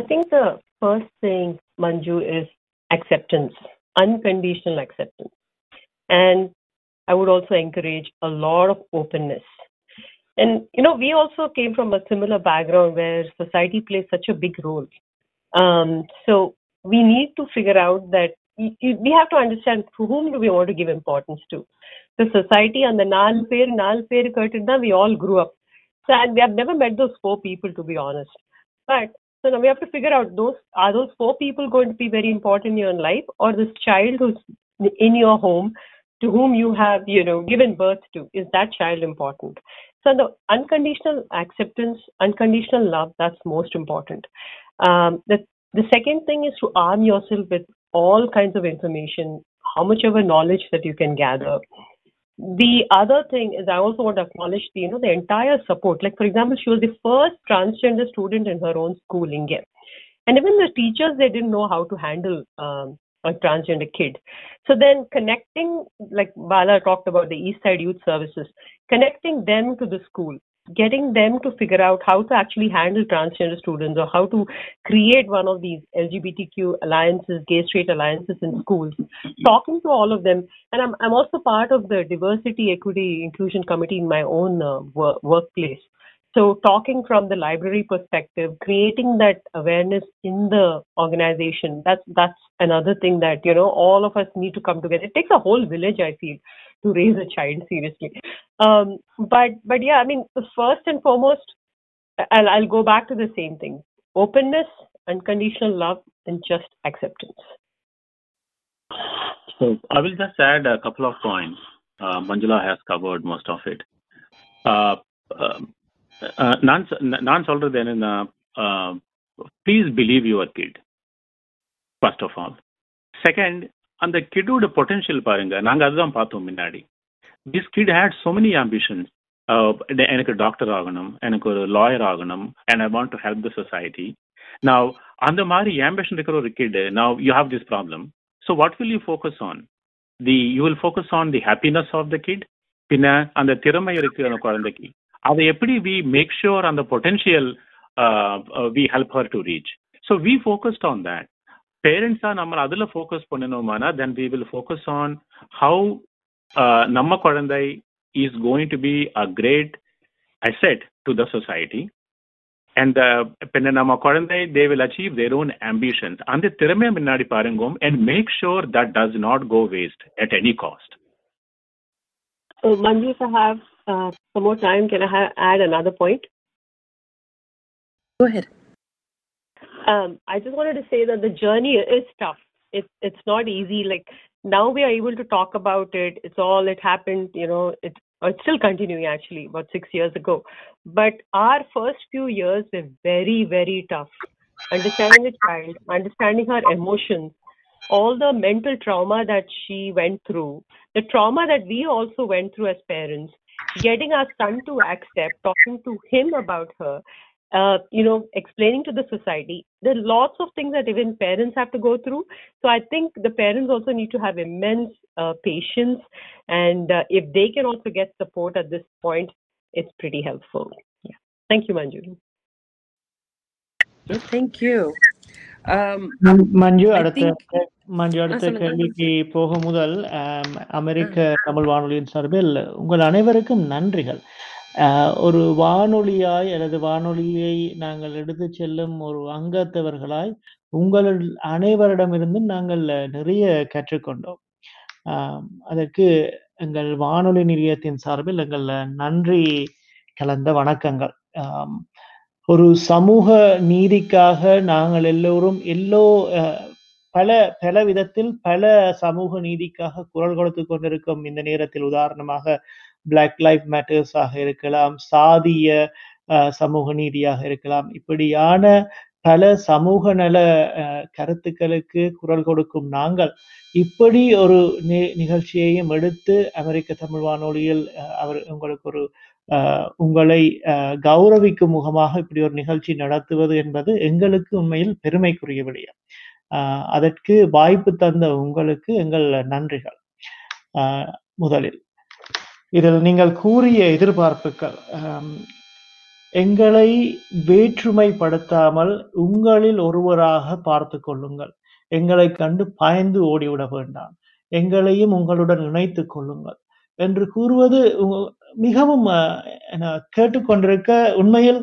Speaker 8: I think the first thing, Manju, is acceptance, unconditional acceptance. And I would also encourage a lot of openness. And, you know, we also came from a similar background where society plays such a big role. Um, so we need to figure out that y- y- we have to understand to whom do we want to give importance to. The society and the Nal Pair, Nal Pair, Kirtidna, we all grew up. So, and we have never met those four people, to be honest. But so now we have to figure out those are those four people going to be very important in your life, or this child who's in your home to whom you have you know given birth to is that child important so the unconditional acceptance unconditional love that's most important um, the, the second thing is to arm yourself with all kinds of information how much of a knowledge that you can gather the other thing is i also want to acknowledge the, you know the entire support like for example she was the first transgender student in her own school in India. and even the teachers they didn't know how to handle um, a transgender kid. So then connecting, like Bala talked about the East Side Youth Services, connecting them to the school, getting them to figure out how to actually handle transgender students or how to create one of these LGBTQ alliances, gay straight alliances in schools, talking to all of them. And I'm, I'm also part of the diversity, equity, inclusion committee in my own uh, work, workplace. So, talking from the library perspective, creating that awareness in the organization, that's, that's another thing that, you know, all of us need to come together. It takes a whole village, I feel, to raise a child, seriously. Um, but, but yeah, I mean, first and foremost, I'll, I'll go back to the same thing openness, unconditional love, and just acceptance. So, I will just add a couple of points. Uh, Manjula has covered most of it. Uh, um, நான் நான் சொல்றது என்னன்னா please believe your kid first of all second அந்த கிட்டோட potential பாருங்க நாங்கள் அதுதான் பார்த்தோம் முன்னாடி this kid had so many ambitions எனக்கு டாக்டர் ஆகணும் எனக்கு ஒரு லாயர் ஆகணும் and I want to help the society நான் அந்த மாதிரி ஆம்பிஷன் இருக்கிற ஒரு கிட் நான் you have this problem so what will you focus on the you will focus on the happiness of the kid பின்ன அந்த திறமை இருக்கு அந்த குழந்தைக்கு அதை எப்படி we make sure on the potential uh, we help her to reach so we focused on that பேரண்ட்ஸா நம்ம அதுல ஃபோக்கஸ் பண்ணணுமானா then we will focus on how நம்ம குழந்தை is going to be a great asset to the society and பின்ன நம்ம குழந்தை they will achieve their own ambitions அந்த திறமையை முன்னாடி பாருங்க and make sure that does not go waste at any cost Manju சாஹாப் uh, more time, can I ha- add another point? Go ahead. Um, I just wanted to say that the journey is tough. It's it's not easy. Like now we are able to talk about it. It's all it happened. You know, it's it's still continuing actually about six years ago. But our first few years were very very tough. Understanding the child, understanding her emotions, all the mental trauma that she went through, the trauma that we also went through as parents, getting our son to accept, talking to him about her, uh, you know, explaining to the society. There are lots of things that even parents have to go through. So I think the parents also need to have immense uh, patience, and uh, if they can also get support at this point, it's pretty helpful. Yeah. Thank you, Manju. Thank you. Um, Manju அடுத்த மஞ்சு அடுத்த கேள்விக்கு போக முதல் um, அமெரிக்க தமிழ் வானொலியின் சார்பில் உங்கள் அனைவருக்கும் நன்றிகள் ஒரு வானொலியாய் அல்லது வானொலியை நாங்கள் எடுத்து செல்லும் ஒரு அங்கத்தவர்களாய் உங்கள் அனைவரிடமிருந்தும் நாங்கள் நிறைய கற்றுக்கொண்டோம் அதற்கு எங்கள் வானொலி நிலையத்தின் சார்பில் எங்கள் நன்றி கலந்த வணக்கங்கள் ஒரு சமூக நீதிக்காக நாங்கள் எல்லோரும் எல்லோ பல பல விதத்தில் பல சமூக நீதிக்காக குரல் கொடுத்து கொண்டிருக்கும் இந்த நேரத்தில் உதாரணமாக பிளாக் லைஃப் மேட்டர்ஸ் ஆக இருக்கலாம் சாதிய சமூக நீதியாக இருக்கலாம் இப்படியான பல சமூக நல கருத்துக்களுக்கு குரல் கொடுக்கும் நாங்கள் இப்படி ஒரு நிகழ்ச்சியையும் எடுத்து அமெரிக்க தமிழ் வானொலியில் அவர் உங்களுக்கு ஒரு உங்களை கௌரவிக்கும் முகமாக இப்படி ஒரு நிகழ்ச்சி நடத்துவது என்பது எங்களுக்கு உண்மையில் பெருமைக்குரிய விடயம் அதற்கு வாய்ப்பு தந்த உங்களுக்கு எங்கள் நன்றிகள் முதலில் இதில் நீங்கள் கூறிய எதிர்பார்ப்புகள் எங்களை வேற்றுமைப்படுத்தாமல் உங்களில் ஒருவராக பார்த்து கொள்ளுங்கள் எங்களை கண்டு பயந்து ஓடிவிட வேண்டாம் எங்களையும் உங்களுடன் இணைத்துக் கொள்ளுங்கள் என்று கூறுவது மிகவும் கேட்டுக்கொண்டிருக்க உண்மையில்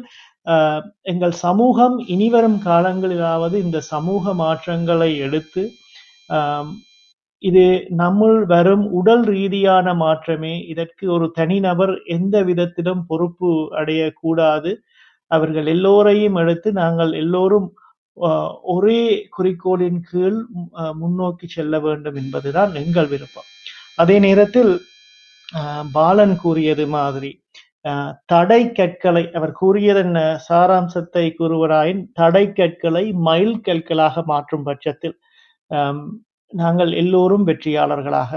Speaker 8: எங்கள் சமூகம் இனிவரும் காலங்களிலாவது இந்த சமூக மாற்றங்களை எடுத்து இது நம்முள் வரும் உடல் ரீதியான மாற்றமே இதற்கு ஒரு தனிநபர் எந்த விதத்திலும் பொறுப்பு அடையக்கூடாது அவர்கள் எல்லோரையும் எடுத்து நாங்கள் எல்லோரும் ஒரே குறிக்கோளின் கீழ் முன்னோக்கி செல்ல வேண்டும் என்பதுதான் எங்கள் விருப்பம் அதே நேரத்தில் பாலன் கூறியது மாதிரி தடை கற்களை அவர் கூறியதன் சாராம்சத்தை கூறுவராயின் தடை கற்களை மைல் கற்களாக மாற்றும் பட்சத்தில் நாங்கள் எல்லோரும் வெற்றியாளர்களாக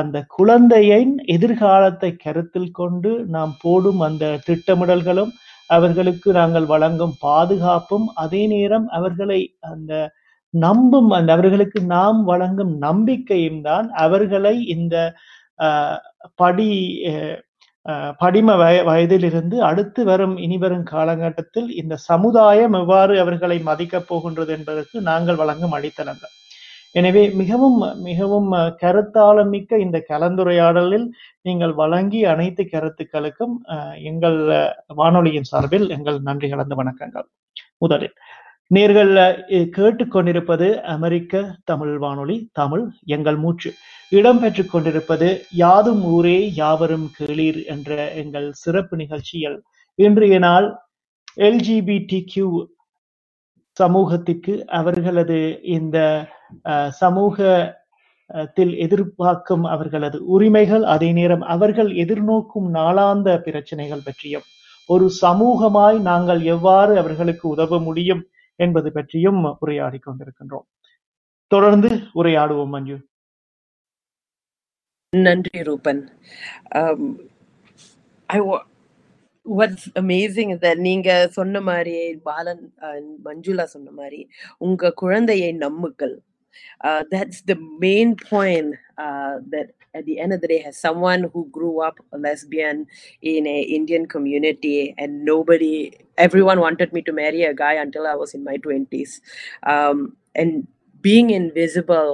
Speaker 8: அந்த குழந்தையின் எதிர்காலத்தை கருத்தில் கொண்டு நாம் போடும் அந்த திட்டமிடல்களும் அவர்களுக்கு நாங்கள் வழங்கும் பாதுகாப்பும் அதே நேரம் அவர்களை அந்த நம்பும் அந்த அவர்களுக்கு நாம் வழங்கும் நம்பிக்கையும் தான் அவர்களை இந்த படி படிம வய வயதிலிருந்து அடுத்து வரும் இனி வரும் காலகட்டத்தில் இந்த சமுதாயம் எவ்வாறு அவர்களை மதிக்கப் போகின்றது என்பதற்கு நாங்கள் வழங்கும் அடித்தளங்கள் எனவே மிகவும் மிகவும் கருத்தாளமிக்க இந்த கலந்துரையாடலில் நீங்கள் வழங்கி அனைத்து கருத்துக்களுக்கும் எங்கள் வானொலியின் சார்பில் எங்கள் நன்றி கலந்து வணக்கங்கள் முதலில் நேர்கள் கேட்டுக்கொண்டிருப்பது அமெரிக்க தமிழ் வானொலி தமிழ் எங்கள் மூச்சு இடம்பெற்று கொண்டிருப்பது யாதும் ஊரே யாவரும் கேளீர் என்ற எங்கள் சிறப்பு நிகழ்ச்சியில் இன்றைய நாள் எல்ஜிபிடி கியூ சமூகத்திற்கு அவர்களது இந்த சமூகத்தில் எதிர்பார்க்கும் அவர்களது உரிமைகள் அதே நேரம் அவர்கள் எதிர்நோக்கும் நாளாந்த பிரச்சனைகள் பற்றியும் ஒரு சமூகமாய் நாங்கள் எவ்வாறு அவர்களுக்கு உதவ முடியும் என்பது பற்றியும் உரையாடி கொண்டிருக்கின்றோம் தொடர்ந்து உரையாடுவோம் மஞ்சு நன்றி ரூபன் ஐ வாட்ஸ் அமேசிங் நீங்க சொன்ன மாதிரி பாலன் uh, மஞ்சுளா சொன்ன மாதிரி உங்க குழந்தையை நம்புங்கள் that's the main point that at the end of the day, as someone who grew up a lesbian in a Indian community, and nobody, everyone wanted me to marry a guy until I was in my twenties, um, and being invisible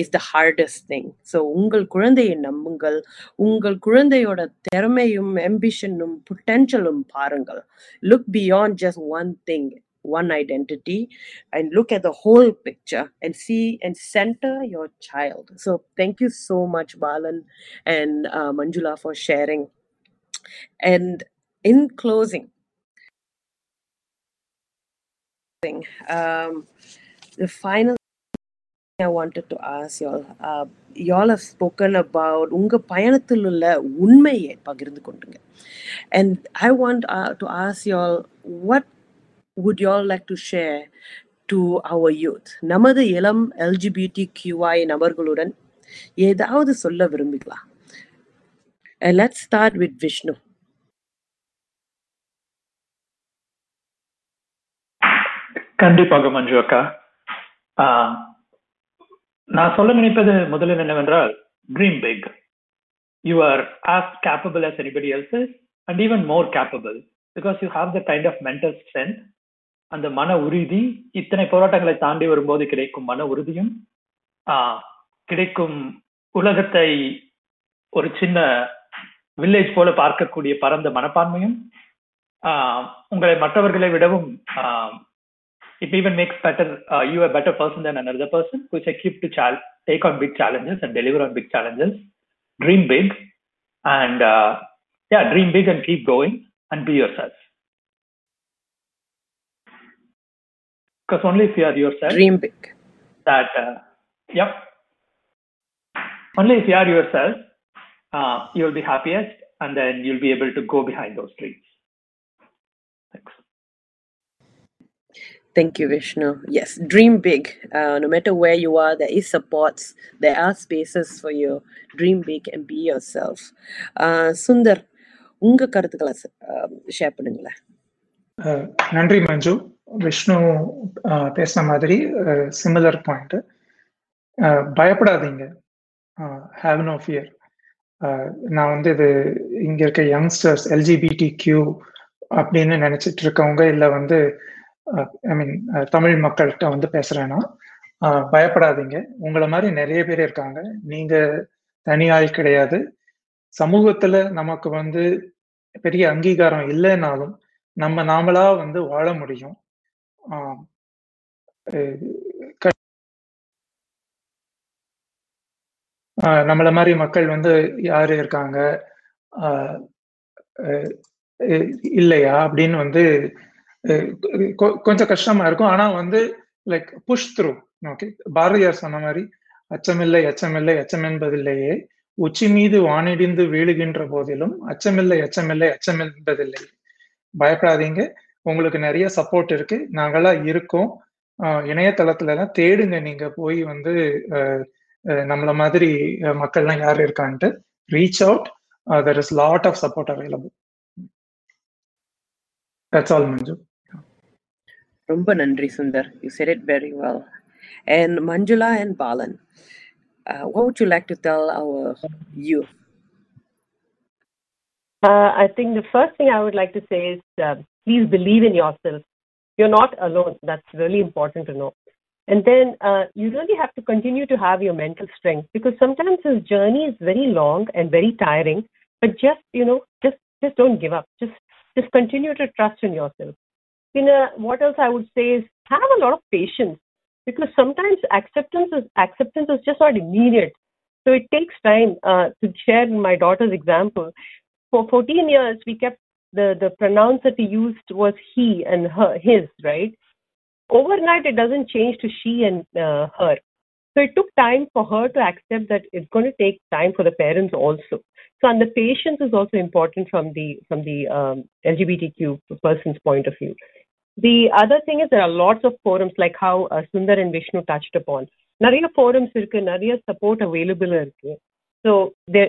Speaker 8: is the hardest thing so உங்கள் குழந்தையை நம்புங்கள் உங்கள் ambition திறமையும் potential பொட்டென்ஷியலும் parangal. Look beyond just one thing. one identity and look at the whole picture and see and center your child. So thank you so much, Balan and uh, Manjula, for sharing. And in closing, um, the final I wanted to ask y'all. Uh, y'all have spoken about உங்க பயணத்தில் உள்ள உண்மையை பகிர்ந்து கொண்டுங்க. And I want uh, to ask y'all what would you all like to share to our youth நமது இளம் LGBT QI நபர்களுடன் ஏதாவது சொல்ல விரும்புகிறா லெட்ஸ் ஸ்டார்ட் வித் விஷ்ணு கண்டிப்பாக மஞ்சு அக்கா நான் சொல்ல நினைப்பது முதலில் என்னவென்றால் dream big you are as capable as anybody else's and even more capable because you have the kind of mental strength அந்த மன உறுதி இத்தனை போராட்டங்களை தாண்டி வரும்போது கிடைக்கும் மன உறுதியும் கிடைக்கும் உலகத்தை ஒரு சின்ன வில்லேஜ் போல பார்க்கக்கூடிய பரந்த மனப்பான்மையும் உங்களை மற்றவர்களை விடவும் it even makes better you are better person then another person which keep to சால் take on big challenges and deliver on big challenges dream big and yeah dream big and keep going and be yourself Because only if you are yourself. Dream big. That, uh, yep. Only if you are yourself, uh, you'll be happiest and then you'll be able to go behind those dreams. Thanks. Thank you, Vishnu. Yes, dream big. Uh, no matter where you are, there is supports. There are spaces for you. Dream big and be yourself. Uh, Sundar, உங்க கருத்துக்களை share uh, பண்ணுங்களேன் uh, நன்றி மஞ்சு விஷ்ணு பேசின மாதிரி similar point பயப்படாதீங்க have no fear நான் வந்து இது இங்க இருக்க யங்ஸ்டர்ஸ் எல்ஜிபிடி கியூ அப்படின்னு நினைச்சிட்டு இருக்கவங்க இல்லை வந்து ஐ மீன் தமிழ் மக்கள்கிட்ட வந்து பேசுறேன்னா பயப்படாதீங்க உங்களை மாதிரி நிறைய பேர் இருக்காங்க நீங்க தனியாய் கிடையாது சமூகத்துல நமக்கு வந்து பெரிய அங்கீகாரம் இல்லைனாலும் நம்ம நாமளா வந்து வாழ முடியும் நம்மள மாதிரி மக்கள் வந்து யாரு இருக்காங்க இல்லையா அப்படின்னு வந்து கொஞ்சம் கஷ்டமா இருக்கும் ஆனா வந்து like push through okay Bharathiyar சொன்ன மாதிரி அச்சமில்லை அச்சமில்லை அச்சம் என்பதில்லையே உச்சி மீது வானிடிந்து வீழுகின்ற போதிலும் அச்சமில்லை அச்சமில்லை அச்சம் என்பதில்லை பயப்படாதீங்க உங்களுக்கு நிறைய சப்போர்ட் இருக்கு நாங்களாம் இருக்கோம் இணையதளத்துல எல்லாம் தேடுங்க நீங்க போய் வந்து நம்மள மாதிரி மக்கள்லாம் யார் இருக்கான்ட்டு reach out there is lot of support available that's all Manju ரொம்ப நன்றி Sundar you said it very well and Manjula and Balan Uh, what would you like to tell our youth? Uh, I think the first thing I would like to say is uh, please believe in yourself. You're not alone. That's really important to know. And then uh, you really have to continue to have your mental strength because sometimes this journey is very long and very tiring. But just you know, just just don't give up. Just just continue to trust in yourself. You know what else I would say is have a lot of patience because sometimes acceptance is acceptance is just not immediate. So it takes time. Uh, to share my daughter's example, for 14 years we kept the the pronouns that we used was he and her his right overnight it doesn't change to she and uh, her so it took time for her to accept that it's going to take time for the parents also so and the patience is also important from the from the um, lgbtq person's point of view the other thing is there are lots of forums like how uh, Sundar and Vishnu touched upon. நிறைய forums இருக்கு நிறைய support available இருக்கு so there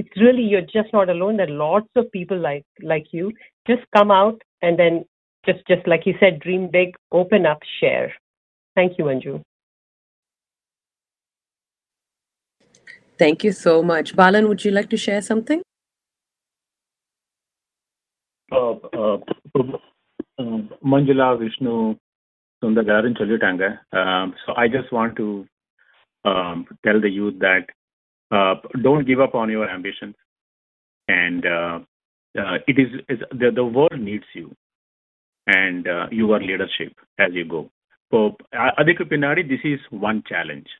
Speaker 8: it's really you're just not alone. There are lots of people like like you. Just come out and then just just like you said, dream big, open up, share. Thank you, Anju. Thank you so much. Balan, would you like to share something? Uh, uh, uh, Manjula, Vishnu, Sundar, Garan um, so I just want to um, tell the youth that uh, don't give up on your ambitions and uh, uh, it is, the, the world needs you and uh, your leadership as you go so ಅದಕ್ಕೆ uh, பின்னாடி this is one challenge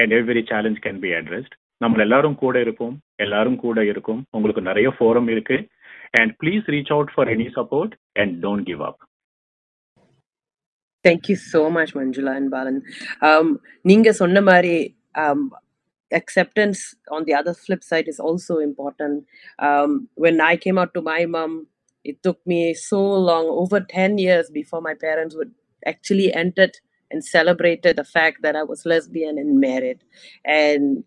Speaker 8: and every challenge can be addressed நம்ம எல்லாரும் கூட இருப்போம் எல்லாரும் கூட இருக்கும் உங்களுக்கு நிறைய ஃபோரம் இருக்கு and please reach out for any support and don't give up thank you so much manjula and balan um நீங்க சொன்ன மாதிரி um, acceptance on the other flip side is also important um, when i came out to my mom it took me so long over 10 years before my parents would actually entered and celebrated the fact that i was lesbian and married and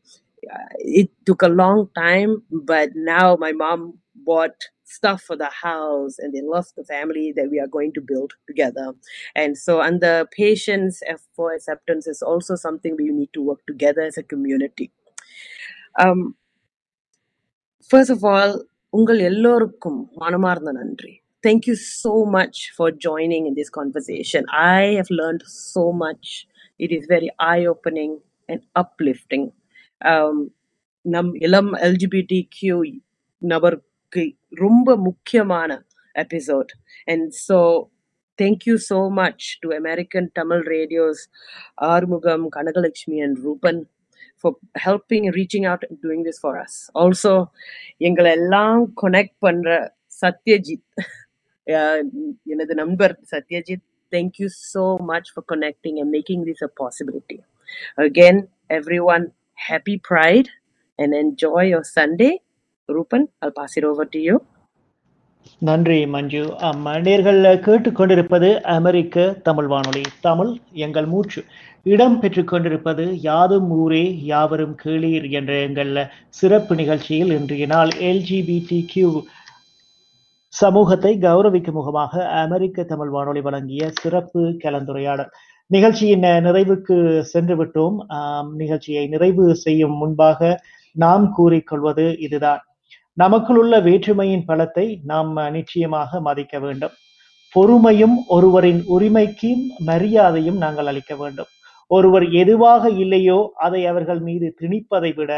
Speaker 8: uh, it took a long time but now my mom bought stuff for the house and they love the family that we are going to build together. And so, and the patience for acceptance is also something we need to work together as a community. Um, first of all, thank you so much for joining in this conversation. I have learned so much. It is very eye opening and uplifting. Um, நம் இளம் LGBT Q நபர் உங்களுக்கு ரொம்ப முக்கியமான episode and so thank you so much to American Tamil radios Arumugam Kanagalakshmi and Ruban for helping reaching out doing this for us also எங்களை எல்லாம் connect பண்ணுற சத்யஜித் எனது நண்பர் Satyajit thank you so much for connecting and making this a possibility again every one happy pride and enjoy your Sunday. Ruban I'll pass it over to you. நன்றி மஞ்சு நேர்கள் கேட்டுக்கொண்டிருப்பது அமெரிக்க தமிழ் வானொலி தமிழ் எங்கள் மூச்சு இடம் பெற்றுக் கொண்டிருப்பது யாதும் ஊரே யாவரும் கேளீர் என்ற எங்கள் சிறப்பு நிகழ்ச்சியில் இன்றைய நாள் எல்ஜிபிடி கியூ சமூகத்தை கௌரவிக்கும் முகமாக அமெரிக்க தமிழ் வானொலி வழங்கிய சிறப்பு கலந்துரையாடல் நிகழ்ச்சியின் நிறைவுக்கு சென்று விட்டோம் நிகழ்ச்சியை நிறைவு செய்யும் முன்பாக நாம் கூறிக்கொள்வது இதுதான் நமக்குள்ள வேற்றுமையின் பலத்தை நாம் நிச்சயமாக மதிக்க வேண்டும் பொறுமையும் ஒருவரின் உரிமைக்கும் மரியாதையும் நாங்கள் அளிக்க வேண்டும் ஒருவர் எதுவாக இல்லையோ அதை அவர்கள் மீது திணிப்பதை விட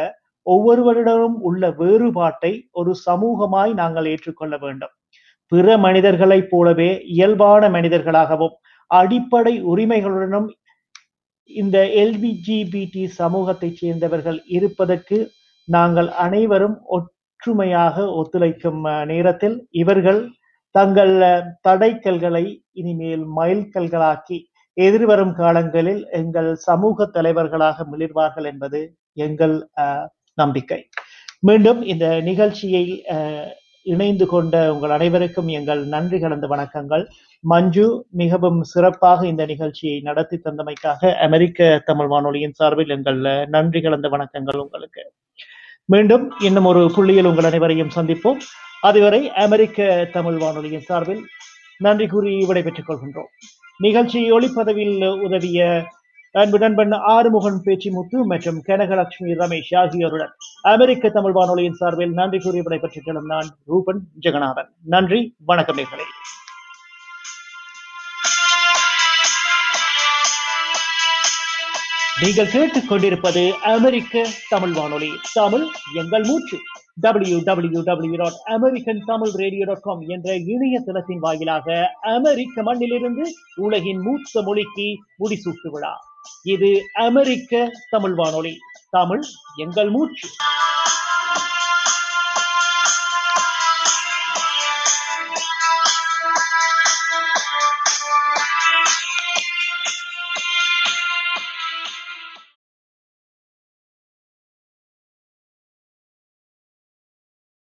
Speaker 8: ஒவ்வொருவரிடமும் உள்ள வேறுபாட்டை ஒரு சமூகமாய் நாங்கள் ஏற்றுக்கொள்ள வேண்டும் பிற மனிதர்களைப் போலவே இயல்பான மனிதர்களாகவும் அடிப்படை உரிமைகளுடனும் இந்த எல்பிஜிபிடி சமூகத்தைச் சேர்ந்தவர்கள் இருப்பதற்கு நாங்கள் அனைவரும் ஒற்றுமையாக ஒத்துழைக்கும் நேரத்தில் இவர்கள் தங்கள் தடைக்கல்களை இனிமேல் மைல்கல்களாக்கி எதிர்வரும் காலங்களில் எங்கள் சமூக தலைவர்களாக மிளிர்வார்கள் என்பது எங்கள் நம்பிக்கை மீண்டும் இந்த நிகழ்ச்சியை இணைந்து கொண்ட உங்கள் அனைவருக்கும் எங்கள் நன்றி கலந்த வணக்கங்கள் மஞ்சு மிகவும் சிறப்பாக இந்த நிகழ்ச்சியை நடத்தி தந்தமைக்காக அமெரிக்க தமிழ் வானொலியின் சார்பில் எங்கள் நன்றி கலந்த வணக்கங்கள் உங்களுக்கு மீண்டும் இன்னும் ஒரு புள்ளியில் உங்கள் அனைவரையும் சந்திப்போம் அதுவரை அமெரிக்க தமிழ் வானொலியின் சார்பில் நன்றி கூறி விடைபெற்றுக் கொள்கின்றோம் நிகழ்ச்சி ஒளிப்பதவியில் உதவிய அன்பு நண்பன் ஆறுமுகன் பேச்சிமுத்து மற்றும் கனகலட்சுமி ரமேஷ் ஆகியோருடன் அமெரிக்க தமிழ் வானொலியின் சார்பில் நன்றி கூறி விடைபெற்றுக் கொள்ளும் நான் ரூபன் ஜெகநாதன் நன்றி வணக்கம் நேர்களே நீங்கள் கேட்டுக்கொண்டிருப்பது அமெரிக்க தமிழ் வானொலி தமிழ் எங்கள் மூச்சு W W W dot American Tamil radio dot com என்ற இணையதளத்தின் வாயிலாக அமெரிக்க மண்ணிலிருந்து உலகின் மூத்த மொழிக்கு முடிசூட்டு விழா இது அமெரிக்க தமிழ் வானொலி தமிழ் எங்கள் மூச்சு